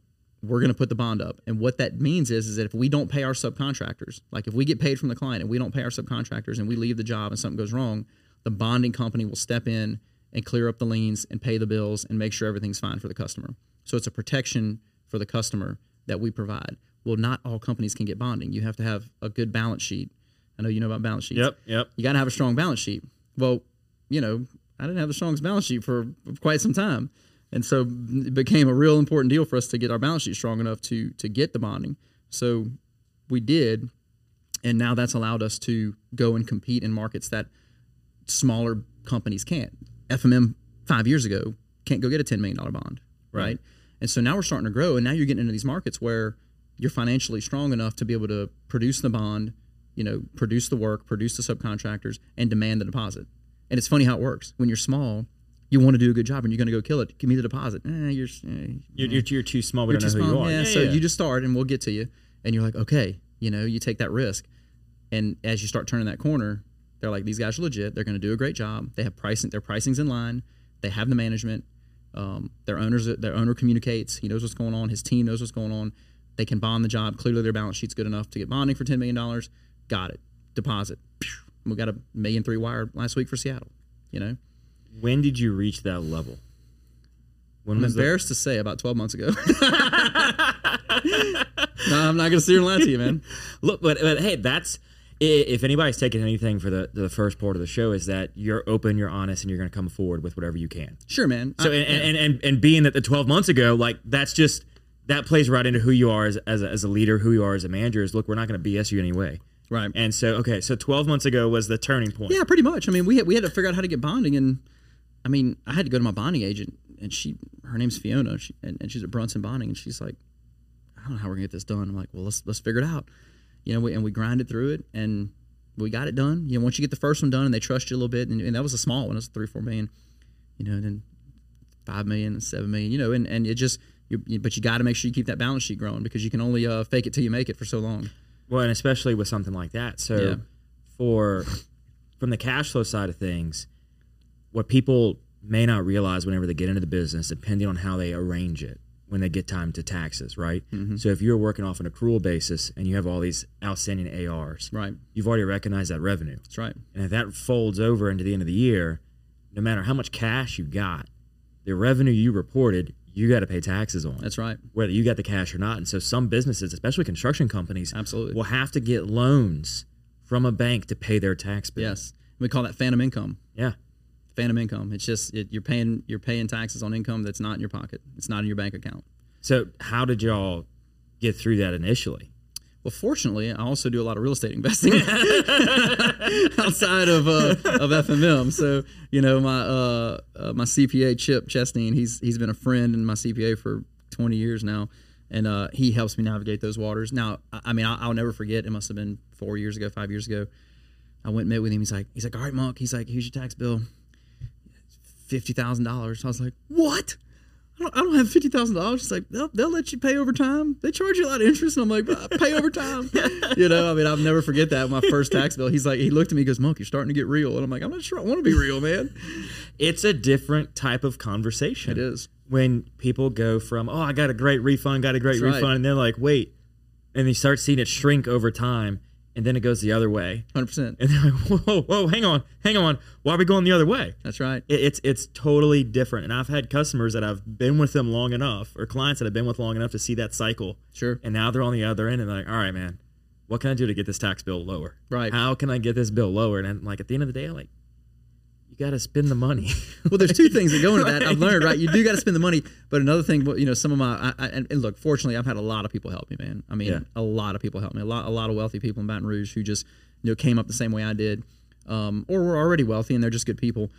we're going to put the bond up. And what that means is, is that if we don't pay our subcontractors, like if we get paid from the client and we don't pay our subcontractors and we leave the job and something goes wrong, the bonding company will step in and clear up the liens and pay the bills and make sure everything's fine for the customer. So it's a protection for the customer that we provide. Well, not all companies can get bonding. You have to have a good balance sheet. I know you know about balance sheets. Yep, yep. You got to have a strong balance sheet. Well, you know, I didn't have the strongest balance sheet for quite some time. And so it became a real important deal for us to get our balance sheet strong enough to to get the bonding. So we did, and now that's allowed us to go and compete in markets that smaller companies can't. FMM five years ago can't go get a ten million dollar bond, right? Right. And so now we're starting to grow, and now you're getting into these markets where you're financially strong enough to be able to produce the bond, you know, produce the work, produce the subcontractors, and demand the deposit. And it's funny how it works. When you're small, you want to do a good job, and you're going to go kill it. Give me the deposit. Eh, you're, eh, You're, you're, you're too small. We you're don't know who small. you are. Yeah, so you just start, and we'll get to you. And you're like, okay, you know, you take that risk, and as you start turning that corner, they're like, these guys are legit. They're going to do a great job. They have pricing. Their pricing's in line. They have the management. Um, their owners, their owner communicates. He knows what's going on. His team knows what's going on. They can bond the job. Clearly, their balance sheet's good enough to get bonding for ten million dollars. Got it. Deposit. We got a million three wire last week for Seattle. You know, when did you reach that level? When I'm was the, embarrassed to say about 12 months ago. no, I'm not gonna sit here and lie to you, man. Look, but, but hey, that's i- if anybody's taking anything for the the first part of the show is that you're open, you're honest, and you're going to come forward with whatever you can. Sure, man. So I- and, and, and and being that the 12 months ago, like that's just that plays right into who you are as as a, as a leader, who you are as a manager. Is look, we're not going to BS you anyway. right. And so okay, so 12 months ago was the turning point. Yeah, pretty much. I mean, we had, we had to figure out how to get bonding, and I mean, I had to go to my bonding agent, and she, her name's Fiona, she, and, and she's at Brunson Bonding, and she's like, I don't know how we're gonna get this done. I'm like, well, let's let's figure it out, you know. We, and we grinded through it, and we got it done. You know, once you get the first one done, and they trust you a little bit, and, and that was a small one, it was three four million, you know, and then five million, and seven million, you know, and and it just. You, but you got to make sure you keep that balance sheet growing because you can only uh, fake it till you make it for so long. Well, and especially with something like that. So Yeah. for from the cash flow side of things, what people may not realize whenever they get into the business, depending on how they arrange it when they get time to taxes, right? Mm-hmm. So if you're working off an accrual basis and you have all these outstanding ARs, Right. you've already recognized that revenue. That's right. And if that folds over into the end of the year, no matter how much cash you got, the revenue you reported, you got to pay taxes on That's right. whether you got the cash or not. And so some businesses, especially construction companies, Absolutely. will have to get loans from a bank to pay their tax bill. Yes, we call that phantom income. Yeah. Phantom income. It's just it, you're paying you're paying taxes on income that's not in your pocket. It's not in your bank account. So how did y'all get through that initially? Well, fortunately, I also do a lot of real estate investing outside of uh, of FMM. So you know my uh, uh, my CPA Chip Chesney, he's he's been a friend and my CPA for 20 years now, and uh, he helps me navigate those waters. Now, I, I mean, I'll, I'll never forget. It must have been four years ago, five years ago. I went and met with him. He's like, he's like, all right, Monk. He's like, here's your tax bill, fifty thousand dollars. I was like, what? I don't, I don't have fifty thousand dollars. He's like, they'll, they'll let you pay over time. They charge you a lot of interest, and I'm like, I pay over time. you know, I mean, I'll never forget that. My first tax bill. He's like, he looked at me, he goes, Monk, you're starting to get real, and I'm like, I'm not sure I want to be real, man. It's a different type of conversation. It is. When people go from, oh, I got a great refund, got a great That's right. refund, and they're like, wait. And they start seeing it shrink over time, and then it goes the other way. Hundred percent. And they're like, whoa, whoa, hang on, hang on. Why are we going the other way? That's right. it, it's it's totally different. And I've had customers that I've been with them long enough, or clients that I've been with long enough to see that cycle. Sure. And now they're on the other end, and they're like, "All right, man, what can I do to get this tax bill lower? Right. How can I get this bill lower?" And I'm like, at the end of the day, I'm like, got to spend the money. Well, there's two things that go into that. I've learned, right? You do got to spend the money, but another thing, you know, some of my, I, I, and, look, fortunately, I've had a lot of people help me, man. I mean, Yeah. a lot of people help me. A lot, a lot of wealthy people in Baton Rouge who just, you know, came up the same way I did, um, or were already wealthy and they're just good people,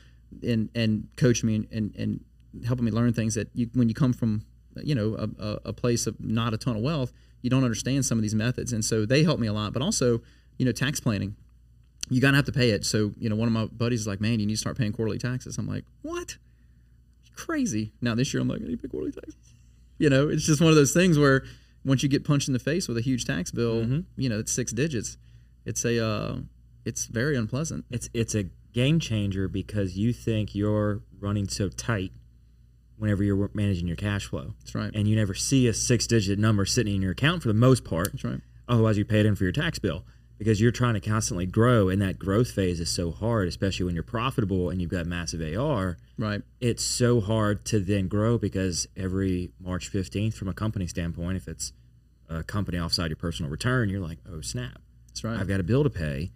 and and coach me and and, and helping me learn things that you when you come from, you know, a, a, a place of not a ton of wealth, you don't understand some of these methods, and so they help me a lot. But also, you know, tax planning you gotta have to pay it. So, you know, one of my buddies is like, man, you need to start paying quarterly taxes. I'm like, what? Crazy. Now this year I'm like, I need to pay quarterly taxes. You know, it's just one of those things where once you get punched in the face with a huge tax bill, you know, it's six digits. It's a, uh, it's very unpleasant. it's it's a game changer because you think you're running so tight whenever you're managing your cash flow, That's right. and you never see a six-digit number sitting in your account for the most part. That's right. Otherwise, you pay it in for your tax bill because you're trying to constantly grow, and that growth phase is so hard, especially when you're profitable and you've got massive AR. Right. It's so hard to then grow because every March 15th, from a company standpoint, if it's a company offside your personal return, you're like, oh snap, That's right. I've got a bill to pay,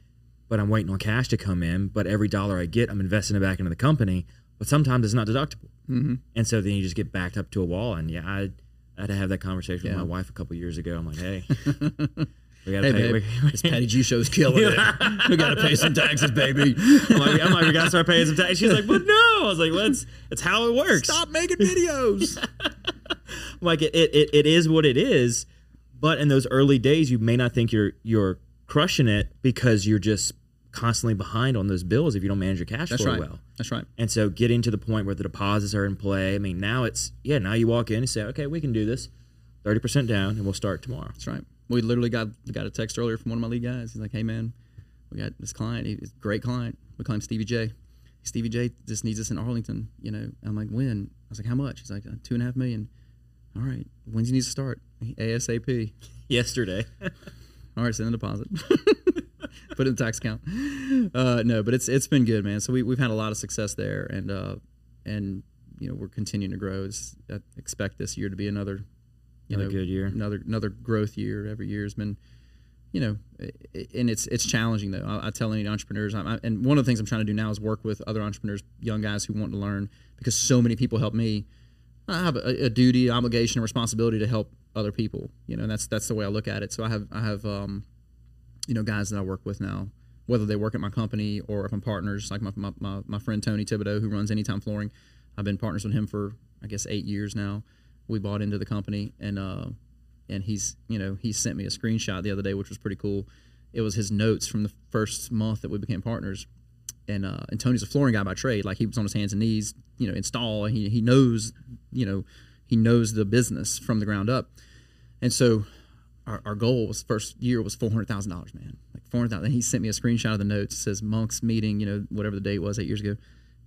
but I'm waiting on cash to come in. But every dollar I get, I'm investing it back into the company. But sometimes it's not deductible, mm-hmm. and so then you just get backed up to a wall. And yeah, I, I had to have that conversation Yeah. with my wife a couple years ago. I'm like, hey, we got to Hey, pay. babe, we- this Patty G show's killing it. we gotta pay some taxes, baby. I'm like, I'm like, we gotta start paying some taxes. She's like, but no. I was like, well, it's, how it works. Stop making videos. Like it, it, it, it is what it is. But in those early days, you may not think you're you're crushing it because you're just constantly behind on those bills if you don't manage your cash That's flow right. well. That's right. And so getting to the point where the deposits are in play. I mean, now it's yeah. Now you walk in and say, okay, we can do this. Thirty percent down, and we'll start tomorrow. That's right. We literally got got a text earlier from one of my lead guys. He's like, "Hey man, we got this client. He's a great client. We call him Stevie J. Stevie J just needs us in Arlington. You know." I'm like, "When?" I was like, "How much?" He's like, uh, two and a half million. All right. When's he needs to start? ASAP. Yesterday, All right, send a deposit. Put it in the tax account. Uh, no, but it's it's been good, man. So we we've had a lot of success there, and uh, and you know we're continuing to grow. It's, I expect this year to be another You Another know, good year. Another another growth year. Every year has been, you know, and it's it's challenging though. I, I tell any entrepreneurs, I, and one of the things I'm trying to do now is work with other entrepreneurs, young guys who want to learn, because so many people help me. I have a, a duty, obligation, and responsibility to help other people. You know, and that's that's the way I look at it. So I have I have um, you know guys that I work with now, whether they work at my company or if I'm partners, like my, my, my, my friend Tony Thibodeau who runs Anytime Flooring. I've been partners with him for I guess eight years now. We bought into the company and uh, and he's you know he sent me a screenshot the other day which was pretty cool. It was his notes from the first month that we became partners. And uh, and Tony's a flooring guy by trade. Like he was on his hands and knees, you know, install. He he knows, you know, he knows the business from the ground up. And so our, our goal was first year was four hundred thousand dollars, man. Like four hundred thousand. And he sent me a screenshot of the notes. It says Monk's meeting, you know, whatever the date was eight years ago.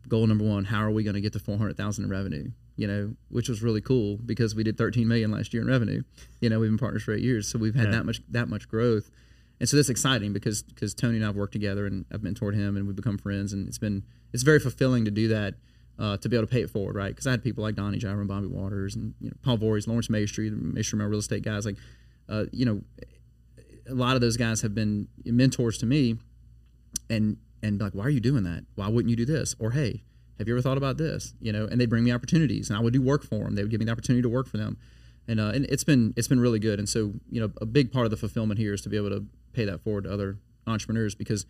Goal number one: How are we going to get to four hundred thousand in revenue? You know, which was really cool because we did thirteen million last year in revenue. You know, we've been partners for eight years, so we've had Yeah. that much that much growth. And so that's exciting because because Tony and I've worked together and I've mentored him and we've become friends and it's been it's very fulfilling to do that uh, to be able to pay it forward, right? Because I had people like Donnie Gyro and Bobby Waters and you know Paul Voorhees, Lawrence Maestri, the Maestri my real estate guys, like uh, you know a lot of those guys have been mentors to me and and like why are you doing that why wouldn't you do this or hey have you ever thought about this? You know and they bring me opportunities and i would do work for them they would give me the opportunity to work for them. And, uh, and it's been it's been really good. And so you know a big part of the fulfillment here is to be able to pay that forward to other entrepreneurs because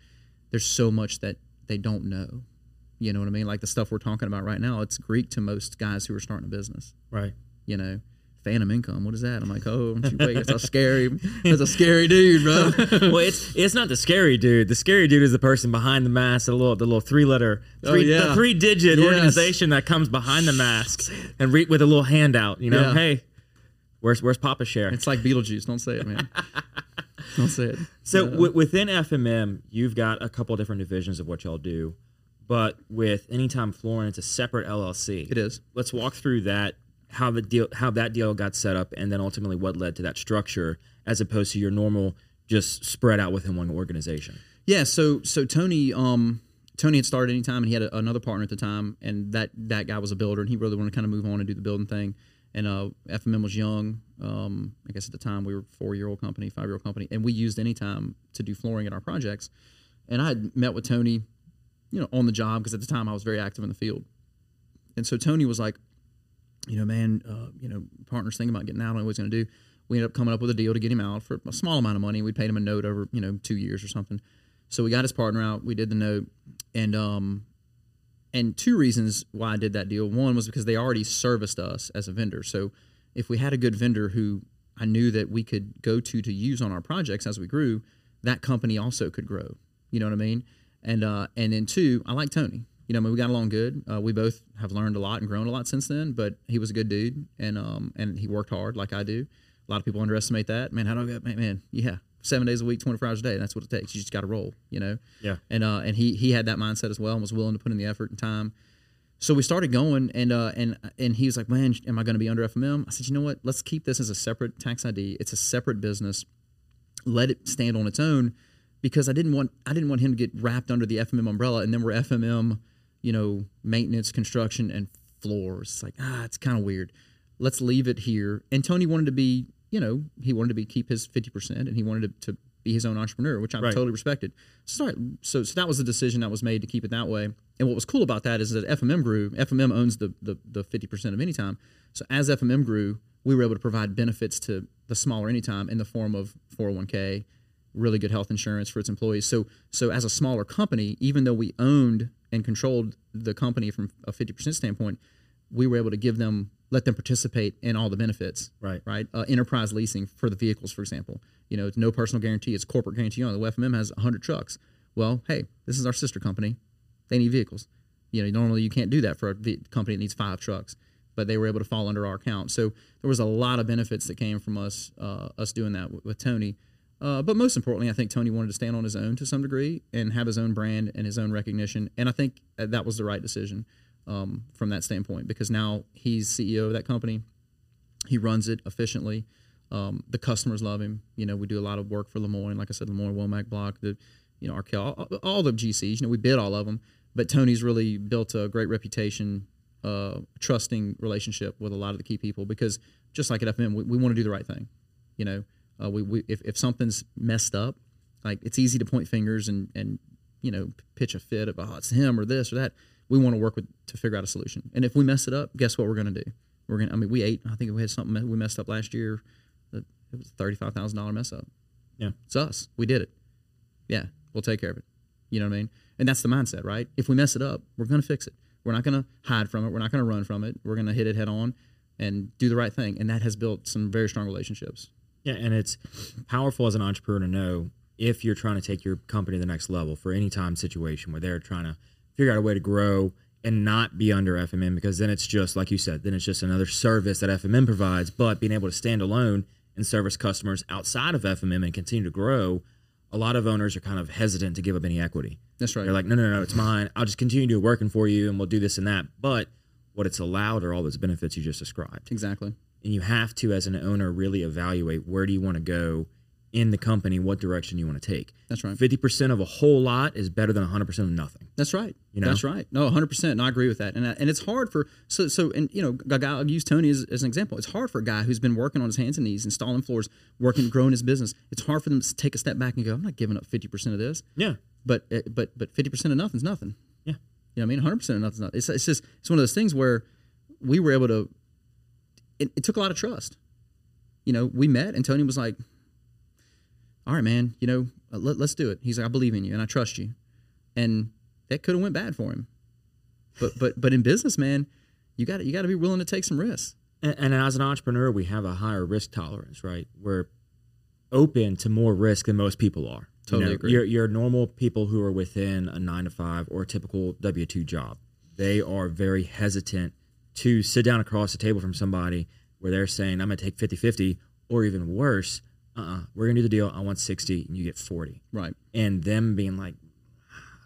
there's so much that they don't know. You know what i mean? Like the stuff we're talking about right now it's greek to most guys who are starting a business. Right. you know phantom income what is that i'm like oh wait it's a scary that's a scary dude bro well, it's it's not the scary dude. The scary dude is the person behind the mask, the little the little three letter, Oh, three, yeah. the three digit Yes. organization that comes behind the mask and re- with a little handout. You know, Yeah. hey, where's where's Papa Share? It's like Beetlejuice. Don't say it, man. Don't say it. So Yeah. wi- within FMM, you've got a couple different divisions of what y'all do, but with Anytime Flooring, it's a separate LLC. it is. Let's walk through that, how the deal, how that deal got set up, and then ultimately what led to that structure, as opposed to your normal just spread out within one organization. Yeah. So so Tony um Tony had started Anytime and he had a, another partner at the time and that that guy was a builder and he really wanted to kind of move on and do the building thing. And uh, FMM was young. Um, I guess at the time we were four year old company, five year old company, and we used Anytime to do flooring at our projects. And I had met with Tony, you know, on the job because at the time I was very active in the field. And so Tony was like, you know, man, uh, you know, partners thinking about getting out. I what he's going to do. We ended up coming up with a deal to get him out for a small amount of money. We paid him a note over, you know, two years or something. So we got his partner out. We did the note, and um, and two reasons why I did that deal. One was because they already serviced us as a vendor. So if we had a good vendor who I knew that we could go to to use on our projects as we grew, that company also could grow. You know what I mean? And uh, and then two, I like Tony. You know, I mean, we got along good. Uh, we both have learned a lot and grown a lot since then. But he was a good dude, and um, and he worked hard like I do. A lot of people underestimate that. Man, how do I get man? man yeah, seven days a week, twenty four hours a day. That's what it takes. You just got to roll. You know. Yeah. And uh, and he he had that mindset as well and was willing to put in the effort and time. So we started going, and uh, and and he was like, "Man, am I going to be under FMM?" I said, "You know what? Let's keep this as a separate tax ID. It's a separate business. Let it stand on its own, because I didn't want I didn't want him to get wrapped under the FMM umbrella, and then we're FMM, you know, maintenance, construction, and floors. It's like ah, it's kind of weird. Let's leave it here. And Tony wanted to be, you know, he wanted to be keep his fifty percent, and he wanted to, to be his own entrepreneur, which I Right. totally respected. So, so so that was the decision that was made to keep it that way. And what was cool about that is that FMM grew. FMM owns the the the fifty percent of Anytime. So as FMM grew, we were able to provide benefits to the smaller Anytime in the form of four hundred one k, really good health insurance for its employees. So so as a smaller company, even though we owned and controlled the company from a fifty percent standpoint, we were able to give them let them participate in all the benefits Right. right? Uh, enterprise leasing for the vehicles, for example. You know, it's no personal guarantee; it's corporate guarantee only. The FMM has 100 trucks. Well, hey, this is our sister company. They need vehicles. You know, normally you can't do that for a company that needs five trucks, but they were able to fall under our account. So there was a lot of benefits that came from us uh, us doing that with, with Tony. Uh, but most importantly, I think Tony wanted to stand on his own to some degree and have his own brand and his own recognition. And I think uh, that was the right decision um, from that standpoint because now he's CEO of that company he runs it efficiently. Um, the customers love him. You know, we do a lot of work for Lemoine, like I said, Lemoine, Womack Block, the, you know, Arkel, all, all the GCs. You know, we bid all of them, but Tony's really built a great reputation uh, trusting relationship with a lot of the key people because just like at FMM, we, we want to do the right thing. You know, uh, we, we if, if something's messed up, like it's easy to point fingers and and you know pitch a fit of oh it's him or this or that. We want to work with to figure out a solution. And if we mess it up, guess what we're going to do? We're going. to I mean, we ate. I think we had something we messed up last year. It was a thirty five thousand dollar mess up. Yeah, it's us. We did it. Yeah, we'll take care of it. You know what I mean? And that's the mindset, right? If we mess it up, we're going to fix it. We're not going to hide from it. We're not going to run from it. We're going to hit it head on and do the right thing. And that has built some very strong relationships. Yeah, and it's powerful as an entrepreneur to know if you're trying to take your company to the next level for Anytime situation where they're trying to figure out a way to grow and not be under FMM because then it's just like you said, then it's just another service that FMM provides. But being able to stand alone and service customers outside of FMM and continue to grow, a lot of owners are kind of hesitant to give up any equity. That's right. They're like, no, no, no, it's mine. I'll just continue to do working for you, and we'll do this and that. But what it's allowed are all those benefits you just described. Exactly. And you have to, as an owner, really evaluate where do you want to go in the company, what direction you want to take. That's right. Fifty percent of a whole lot is better than hundred percent of nothing. That's right. You know? That's right. No, hundred percent. And I agree with that. And and it's hard for so so and you know, I'll use Tony as, as an example. It's hard for a guy who's been working on his hands and knees, installing floors, working, growing his business. It's hard for them to take a step back and go, I'm not giving up fifty percent of this. Yeah. But eh, but but fifty percent of nothing's nothing. Yeah. You know what I mean? Hundred percent of nothing's nothing. It's it's just it's one of those things where we were able to. It, it took a lot of trust. You know, we met and Tony was like, all right, man, you know, uh, let, us do it. He's like, I believe in you and I trust you. And that could have went bad for him. But but but in business, man, you got you got to be willing to take some risks. And, and, as an entrepreneur, we have a higher risk tolerance, right? We're open to more risk than most people are. Totally you know, agree. Your, your normal people who are within a nine to five or a typical W two job, they are very hesitant to sit down across the table from somebody where they're saying, I'm going to take 50 50, or even worse, uh-uh, we're gonna do the deal. I want sixty, and you get forty. Right. And them being like,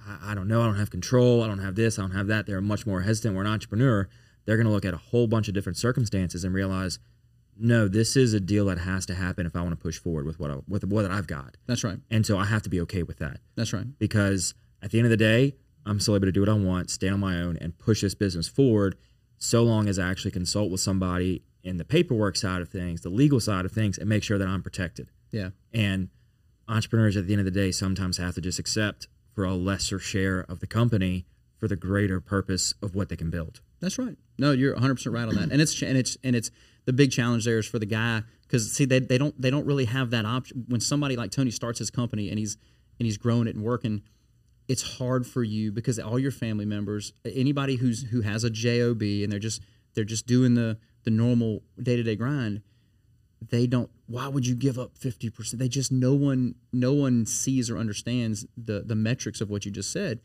I, I don't know, I don't have control, I don't have this, I don't have that. They're much more hesitant. We're an entrepreneur. They're gonna look at a whole bunch of different circumstances and realize, no, this is a deal that has to happen if I want to push forward with what I, with what that I've got. That's right. And so I have to be okay with that. That's right. Because at the end of the day, I'm still able to do what I want, stay on my own, and push this business forward. So long as I actually consult with somebody in the paperwork side of things, the legal side of things, and make sure that I'm protected. Yeah. And entrepreneurs at the end of the day sometimes have to just accept for a lesser share of the company for the greater purpose of what they can build. That's right. No, you're 100% right on that. And it's and it's and it's the big challenge there is for the guy cuz see they, they don't they don't really have that option when somebody like Tony starts his company and he's and he's growing it and working it's hard for you because all your family members anybody who's who has a job and they're just they're just doing the the normal day-to-day grind they don't why would you give up 50% they just no one no one sees or understands the the metrics of what you just said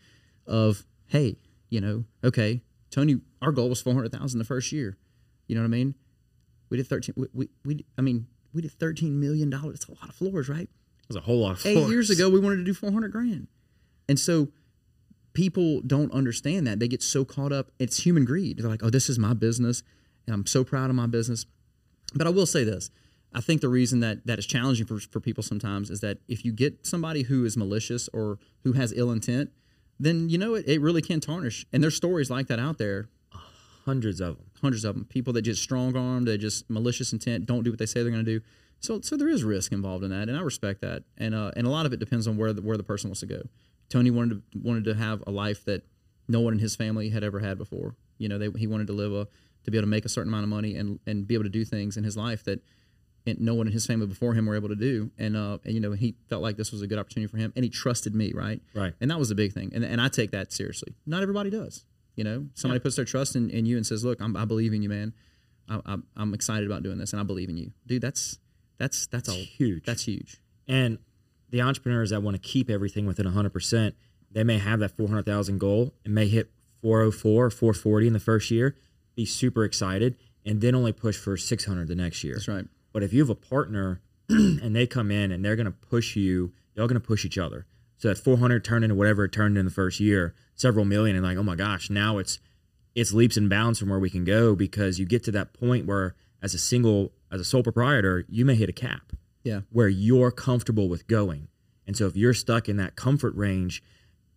of hey you know okay tony our goal was 400000 the first year. You know what i mean? We did 13 we, we, we i mean we did 13 million dollars. It's a lot of floors right? It was a whole lot of floors. eight years ago we wanted to do 400 grand and so people don't understand that they get so caught up it's human greed they're like oh this is my business and i'm so proud of my business but i will say this I think the reason that that is challenging for, for people sometimes is that if you get somebody who is malicious or who has ill intent, then you know it, it really can tarnish. And there's stories like that out there. Hundreds of them. Hundreds of them. People that just strong arm, they just malicious intent, don't do what they say they're going to do. So so there is risk involved in that, and I respect that. And uh, and a lot of it depends on where the, where the person wants to go. Tony wanted to wanted to have a life that no one in his family had ever had before. You know, they, he wanted to live a to be able to make a certain amount of money and and be able to do things in his life that no one in his family before him were able to do. And uh, and you know, he felt like this was a good opportunity for him, and he trusted me, right? Right. And that was the big thing. And and I take that seriously. Not everybody does. You know, somebody yeah. puts their trust in, in you and says, "Look, I'm, I believe in you, man. I, I, I'm excited about doing this, and I believe in you, dude. That's that's that's all huge. That's huge. And the entrepreneurs that want to keep everything within 100, percent they may have that 400,000 goal and may hit 404 or 440 in the first year, be super excited, and then only push for 600 the next year. That's right. But if you have a partner and they come in and they're going to push you, y'all going to push each other. So that 400 turned into whatever it turned in the first year, several million, and like, oh my gosh, now it's it's leaps and bounds from where we can go because you get to that point where, as a single, as a sole proprietor, you may hit a cap. Yeah. Where you're comfortable with going, and so if you're stuck in that comfort range,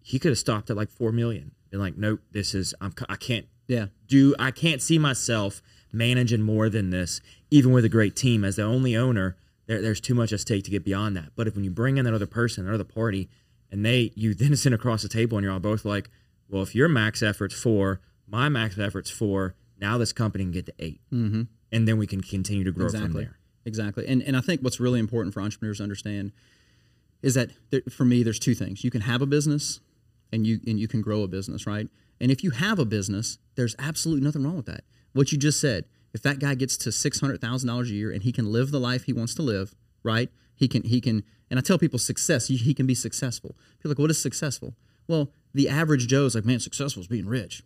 he could have stopped at like four million. Been like, nope, this is I'm I can't Yeah. Do I can't see myself managing more than this, even with a great team as the only owner. There, there's too much at stake to get beyond that. But if when you bring in that other person, another party, and they you then sit across the table and you're all both like, well, if your max effort's four, my max effort's four, now this company can get to 8 mm-hmm. and then we can continue to grow from there. Exactly. And and i think what's really important for entrepreneurs to understand is that there, for me there's two things. You can have a business and you and you can grow a business right? And if you have a business there's absolutely nothing wrong with that. What you just said if that guy gets to $600000 a year and he can live the life he wants to live right? He can he can and i tell people success he, can be successful. People like what is successful? Well the average joe is like man successful is being rich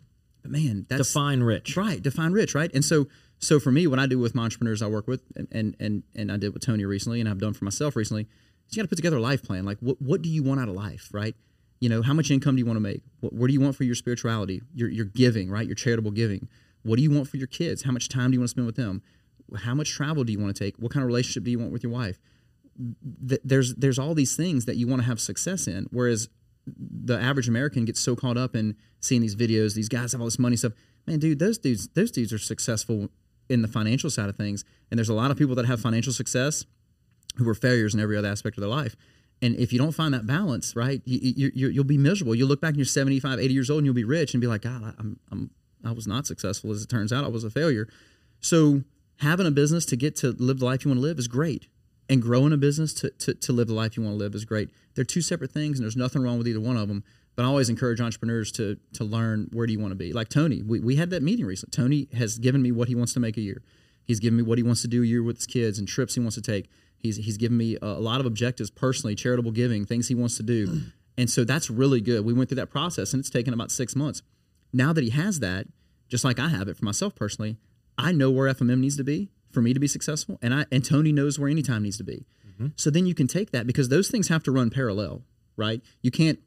man that's Define rich. Right, define rich, right? And so so for me, what I do with my entrepreneurs I work with and and and, and I did with Tony recently and I've done for myself recently, is you gotta put together a life plan. Like what what do you want out of life, right? You know, how much income do you want to make? What, what do you want for your spirituality, your your giving, right? Your charitable giving. What do you want for your kids? How much time do you want to spend with them? How much travel do you want to take? What kind of relationship do you want with your wife? Th- there's there's all these things that you want to have success in. Whereas the average American gets so caught up in seeing these videos, these guys have all this money stuff. Man, dude, those dudes, those dudes are successful in the financial side of things. And there's a lot of people that have financial success who are failures in every other aspect of their life. And if you don't find that balance, right, you, you, you'll be miserable. You'll look back and you're 75, 80 years old and you'll be rich and be like, God, I'm, I'm, I was not successful. As it turns out, I was a failure. So having a business to get to live the life you want to live is great. And growing a business to, to, to live the life you want to live is great. They're two separate things and there's nothing wrong with either one of them. But I always encourage entrepreneurs to to learn where do you want to be. Like Tony, we, we had that meeting recently. Tony has given me what he wants to make a year. He's given me what he wants to do a year with his kids and trips he wants to take. He's he's given me a, a lot of objectives personally, charitable giving, things he wants to do. And so that's really good. We went through that process and it's taken about six months. Now that he has that, just like I have it for myself personally, I know where FMM needs to be for me to be successful, and I and Tony knows where Anytime needs to be. So then you can take that because those things have to run parallel, right? You can't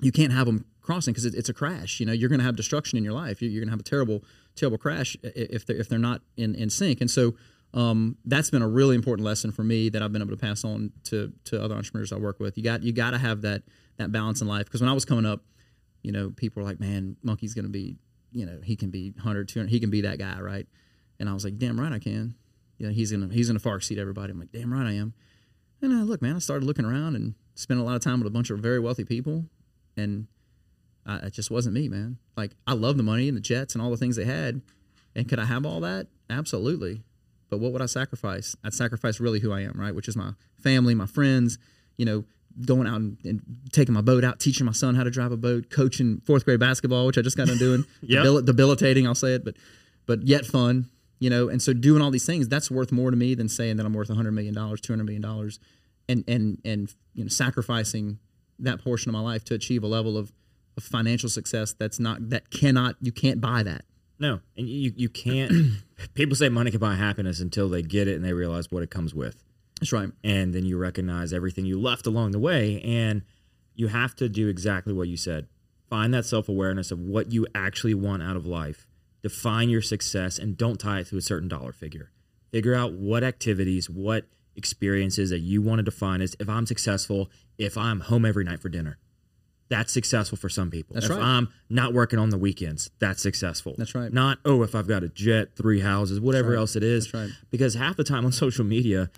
you can't have them crossing because it, it's a crash. You know, you're going to have destruction in your life. You're, you're going to have a terrible, terrible crash if they're if they're not in in sync. And so um, that's been a really important lesson for me that I've been able to pass on to to other entrepreneurs I work with. You got you got to have that that balance in life because when I was coming up, you know, people were like, "Man, Monkey's going to be, you know, he can be 100, 200, he can be that guy, right?" And I was like, "Damn right I can." You know, he's gonna he's gonna far exceed everybody. I'm like, "Damn right I am." And uh, look, man, I started looking around and spent a lot of time with a bunch of very wealthy people, and I, it just wasn't me, man. Like I love the money and the jets and all the things they had, and could I have all that? Absolutely. But what would I sacrifice? I'd sacrifice really who I am, right? Which is my family, my friends. You know, going out and, and taking my boat out, teaching my son how to drive a boat, coaching fourth grade basketball, which I just got done doing. Yep. Debil- debilitating, I'll say it, but but yet fun. You know, and so doing all these things, that's worth more to me than saying that I'm worth 100 million dollars, 200 million dollars, and and and you know, sacrificing that portion of my life to achieve a level of, of financial success that's not that cannot you can't buy that. No, and you you can't. people say money can buy happiness until they get it and they realize what it comes with, That's right. and then you recognize everything you left along the way, and you have to do exactly what you said. Find that self awareness of what you actually want out of life. Define your success, and don't tie it to a certain dollar figure. Figure out what activities, what experiences that you want to define as if I'm successful, if I'm home every night for dinner. That's successful for some people. That's if right. I'm not working on the weekends, that's successful. That's right. Not, oh, if I've got a jet, three houses, whatever right. else it is. That's right. Because half the time on social media,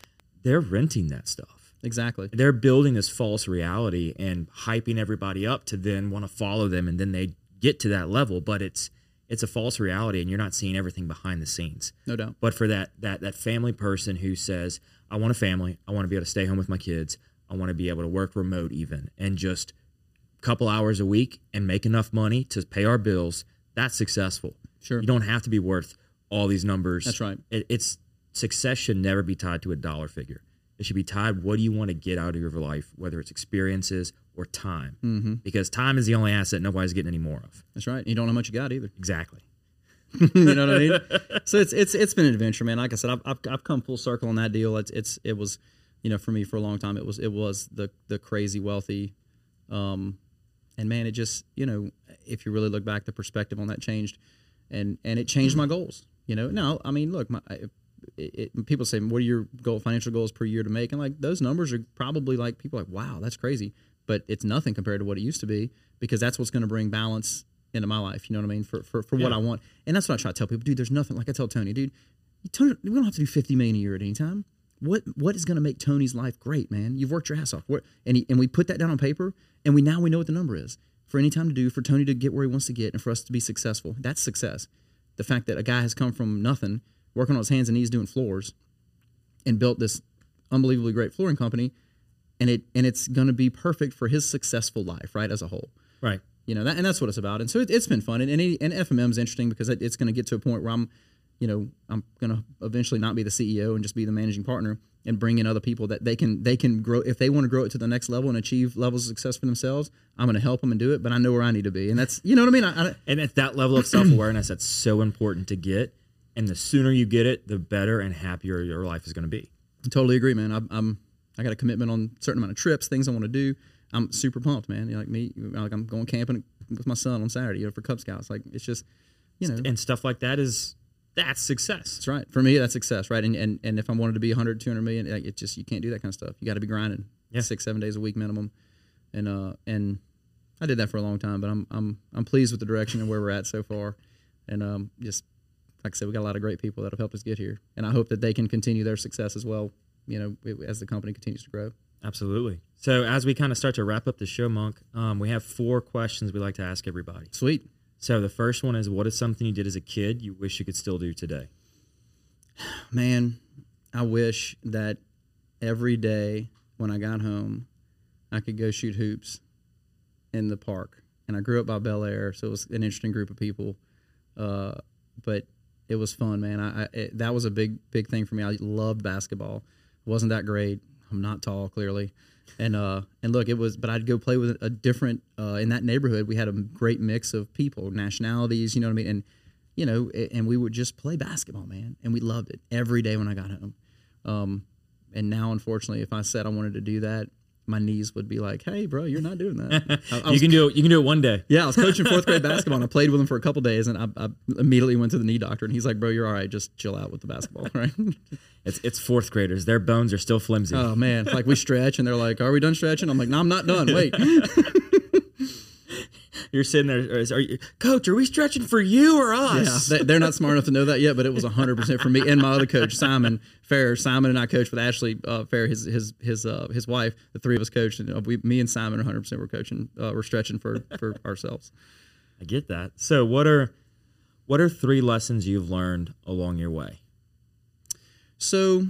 they're renting that stuff. Exactly. They're building this false reality and hyping everybody up to then want to follow them and then they get to that level, but it's it's a false reality and you're not seeing everything behind the scenes. No doubt. But for that that that family person who says, I want a family, I want to be able to stay home with my kids, I want to be able to work remote even and just a couple hours a week and make enough money to pay our bills, that's successful. Sure. You don't have to be worth all these numbers. That's right. It, it's success should never be tied to a dollar figure. It should be tied what do you want to get out of your life, whether it's experiences or time. Mm-hmm. Because time is the only asset nobody's getting any more of. That's right. You don't know how much you got either. Exactly. you know what I mean? So it's it's it's been an adventure, man. Like I said, I've, I've I've come full circle on that deal. It's it's it was, you know, for me for a long time, it was it was the the crazy wealthy, um, and man, it just you know, if you really look back, the perspective on that changed, and and it changed my goals. You know, no, I mean, look, my. It, it, people say, "What are your goal, financial goals per year to make?" And like those numbers are probably like people are like, "Wow, that's crazy," but it's nothing compared to what it used to be because that's what's going to bring balance into my life. You know what I mean? For for, for what I want, and that's what I try to tell people, dude. There's nothing like I tell Tony, dude. Tony, we don't have to do 50 million a year at Anytime. What what is going to make Tony's life great, man? You've worked your ass off, What- and he, and we put that down on paper, and we now we know what the number is for Anytime to do for Tony to get where he wants to get, and for us to be successful. That's success. The fact that a guy has come from nothing, working on his hands and knees doing floors, and built this unbelievably great flooring company, and it and it's going to be perfect for his successful life, right, as a whole. Right. you know that and that's what it's about. And so it, it's been fun. And, and, and fmm is interesting because it, it's going to get to a point where i'm you know i'm going to eventually not be the ceo and just be the managing partner and bring in other people that they can they can grow if they want to grow it to the next level and achieve levels of success for themselves i'm going to help them and do it but i know where i need to be. And that's you know what i mean? I, I, And it's that level of self awareness that's so important to get. And the sooner you get it, the better and happier your life is going to be. I totally agree, man. I'm, I'm I got a commitment on a certain amount of trips, things I want to do. I'm super pumped, man. You know, like me, like I'm going camping with my son on Saturday, you know, for Cub Scouts. Like it's just, you know, And stuff like that is that's success. that's right. For me, that's success, right? And and, and if I wanted to be 100, 200 million, like it just you can't do that kind of stuff. You got to be grinding, Yeah. six, seven days a week minimum. And uh and I did that for a long time, but I'm I'm I'm pleased with the direction and where we're at so far. And um just like I said, we got a lot of great people that have helped us get here, and I hope that they can continue their success as well. You know, as the company continues to grow. Absolutely. So as we kind of start to wrap up the show, Monk, um, we have four questions we like to ask everybody. Sweet. So the first one is, what is something you did as a kid you wish you could still do today? Man, I wish that every day when I got home, I could go shoot hoops in the park. And I grew up by Belaire, so it was an interesting group of people. Uh, but it was fun, man. I, I it, that was a big, big thing for me. I loved basketball. wasn't that great. I'm not tall, clearly. And uh, and look, it was. But I'd go play with a different. Uh, in that neighborhood, we had a great mix of people, nationalities. You know what I mean? And you know, and we would just play basketball, man, and we loved it every day when I got home. Um, and now, unfortunately, if I said I wanted to do that, my knees would be like, "Hey, bro, you're not doing that." I, I you was, can do it. You can do it one day. yeah, I was coaching fourth grade basketball, and I played with him for a couple days, and I, I immediately went to the knee doctor, and he's like, "Bro, you're all right. Just chill out with the basketball, right?" It's it's fourth graders. Their bones are still flimsy. oh man, like we stretch, and they're like, "Are we done stretching?" I'm like, "No, I'm not done. Wait." You're sitting there. Are you, Coach, are we stretching for you or us? Yeah, they, they're not smart enough to know that yet, but it was 100% for me and my other coach, Simon Fair. Simon and I coached with Ashley uh, Fair, his his his uh, his wife. The three of us coached, and uh, we, me and Simon, 100% were coaching. Uh, we're stretching for for ourselves. I get that. So what are what are three lessons you've learned along your way? So,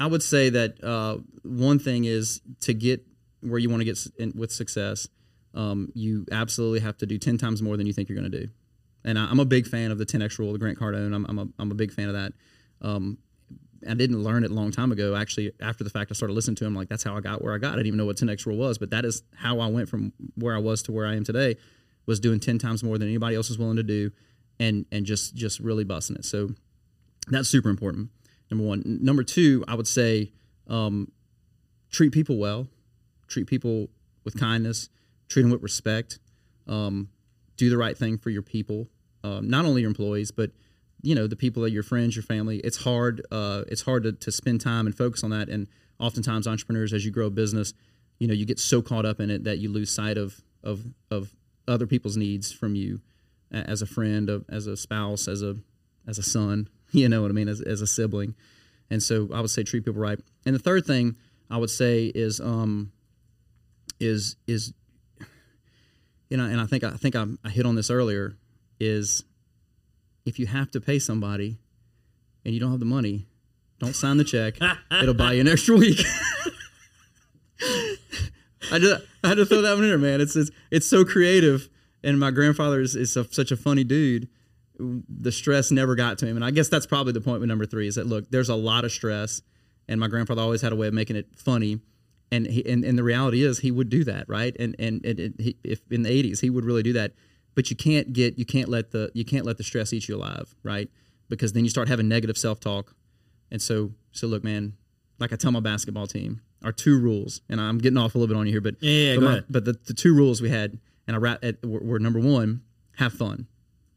I would say that uh, one thing is to get where you want to get in, with success. Um, you absolutely have to do 10 times more than you think you're going to do. And I, I'm a big fan of the 10x rule, the Grant Cardone. I'm, I'm, a, I'm a big fan of that. Um, I didn't learn it a long time ago. Actually, after the fact, I started listening to him. Like that's how I got where I got. I didn't even know what 10x rule was, but that is how I went from where I was to where I am today. Was doing 10 times more than anybody else was willing to do, and and just just really busting it. So that's super important. Number one. Number two, I would say um, treat people well, treat people with kindness, treat them with respect, um, do the right thing for your people, um, not only your employees, but you know the people that your friends, your family. It's hard. Uh, it's hard to, to spend time and focus on that. And oftentimes, entrepreneurs, as you grow a business, you know you get so caught up in it that you lose sight of of of other people's needs from you as a friend, of, as a spouse, as a as a son. You know what I mean? As as a sibling. And so I would say treat people right. And the third thing I would say is um is is you know, and I think I think I, I hit on this earlier is if you have to pay somebody and you don't have the money, don't sign the check. It'll buy you an extra week. I just I had to throw that one in there, man. It's it's, it's so creative, and my grandfather is, is a, such a funny dude. The stress never got to him, and I guess that's probably the point with number three is that look, there's a lot of stress, and my grandfather always had a way of making it funny, and he, and, and the reality is he would do that, right? And and, and, and he, if in the '80s he would really do that, but you can't get you can't let the you can't let the stress eat you alive, right? Because then you start having negative self talk, and so so look, man, like I tell my basketball team, our two rules, and I'm getting off a little bit on you here, but Yeah, yeah, but, my- but the, the two rules we had, and I wrap at, were, were number one, have fun.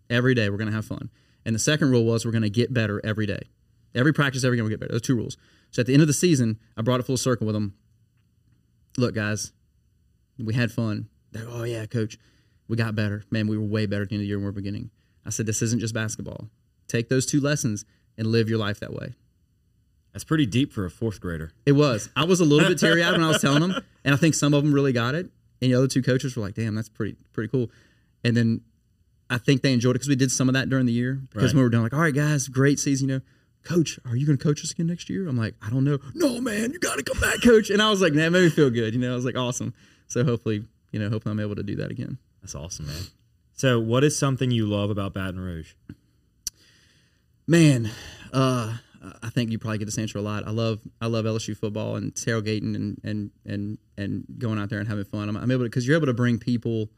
Every day we're gonna have fun, and the second rule was we're gonna get better every day. Every practice, every game, we get better. Those two rules. So at the end of the season, I brought it full circle with them. Look, guys, we had fun. They're, oh yeah, coach. We got better. Man, we were way better at the end of the year when we were beginning. I said, this isn't just basketball. Take those two lessons and live your life that way. That's pretty deep for a fourth grader. It was. I was a little bit teary eyed when I was telling them, and I think some of them really got it. And the other two coaches were like, "Damn, that's pretty pretty cool." And then I think they enjoyed it because we did some of that during the year. Because Right. when we were done, like, "All right, guys, great season." You know, coach, are you going to coach us again next year? I'm like, I don't know. No, man, you got to come back, coach. And I was like, man, it made me feel good. You know, I was like, awesome. So hopefully, you know, hopefully I'm able to do that again. That's awesome, man. So, what is something you love about Baton Rouge? Man, uh, I think you probably get this answer a lot. I love I love LSU football and tailgating and and and and going out there and having fun. I'm, I'm able to because you're able to bring people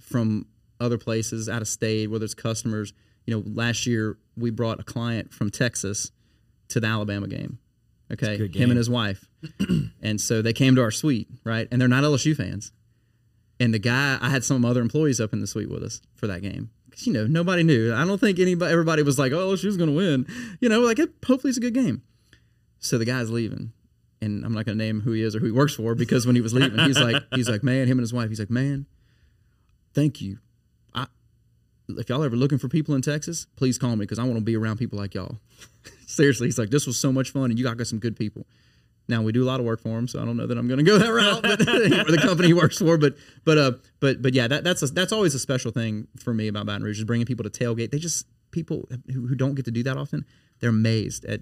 from other places out of state, whether it's customers. You know, last year we brought a client from Texas to the Alabama game. Okay, good him and his wife, and so they came to our suite, right? And they're not LSU fans. And the guy, I had some other employees up in the suite with us for that game because you know, nobody knew. I don't think anybody, everybody was like, "Oh, LSU's going to win." You know, like it, hopefully it's a good game. So the guy's leaving, and I'm not going to name who he is or who he works for because when he was leaving, he's like, he's like, man, him and his wife. He's like, man, thank you. If y'all ever looking for people in Texas, please call me because I want to be around people like y'all. Seriously, he's like, this was so much fun, and you got some good people. Now we do a lot of work for him, so I don't know that I'm going to go that route. But for the company he works for, but but uh, but but yeah, that, that's a, that's always a special thing for me about Baton Rouge is bringing people to tailgate. They just people who, who don't get to do that often, they're amazed at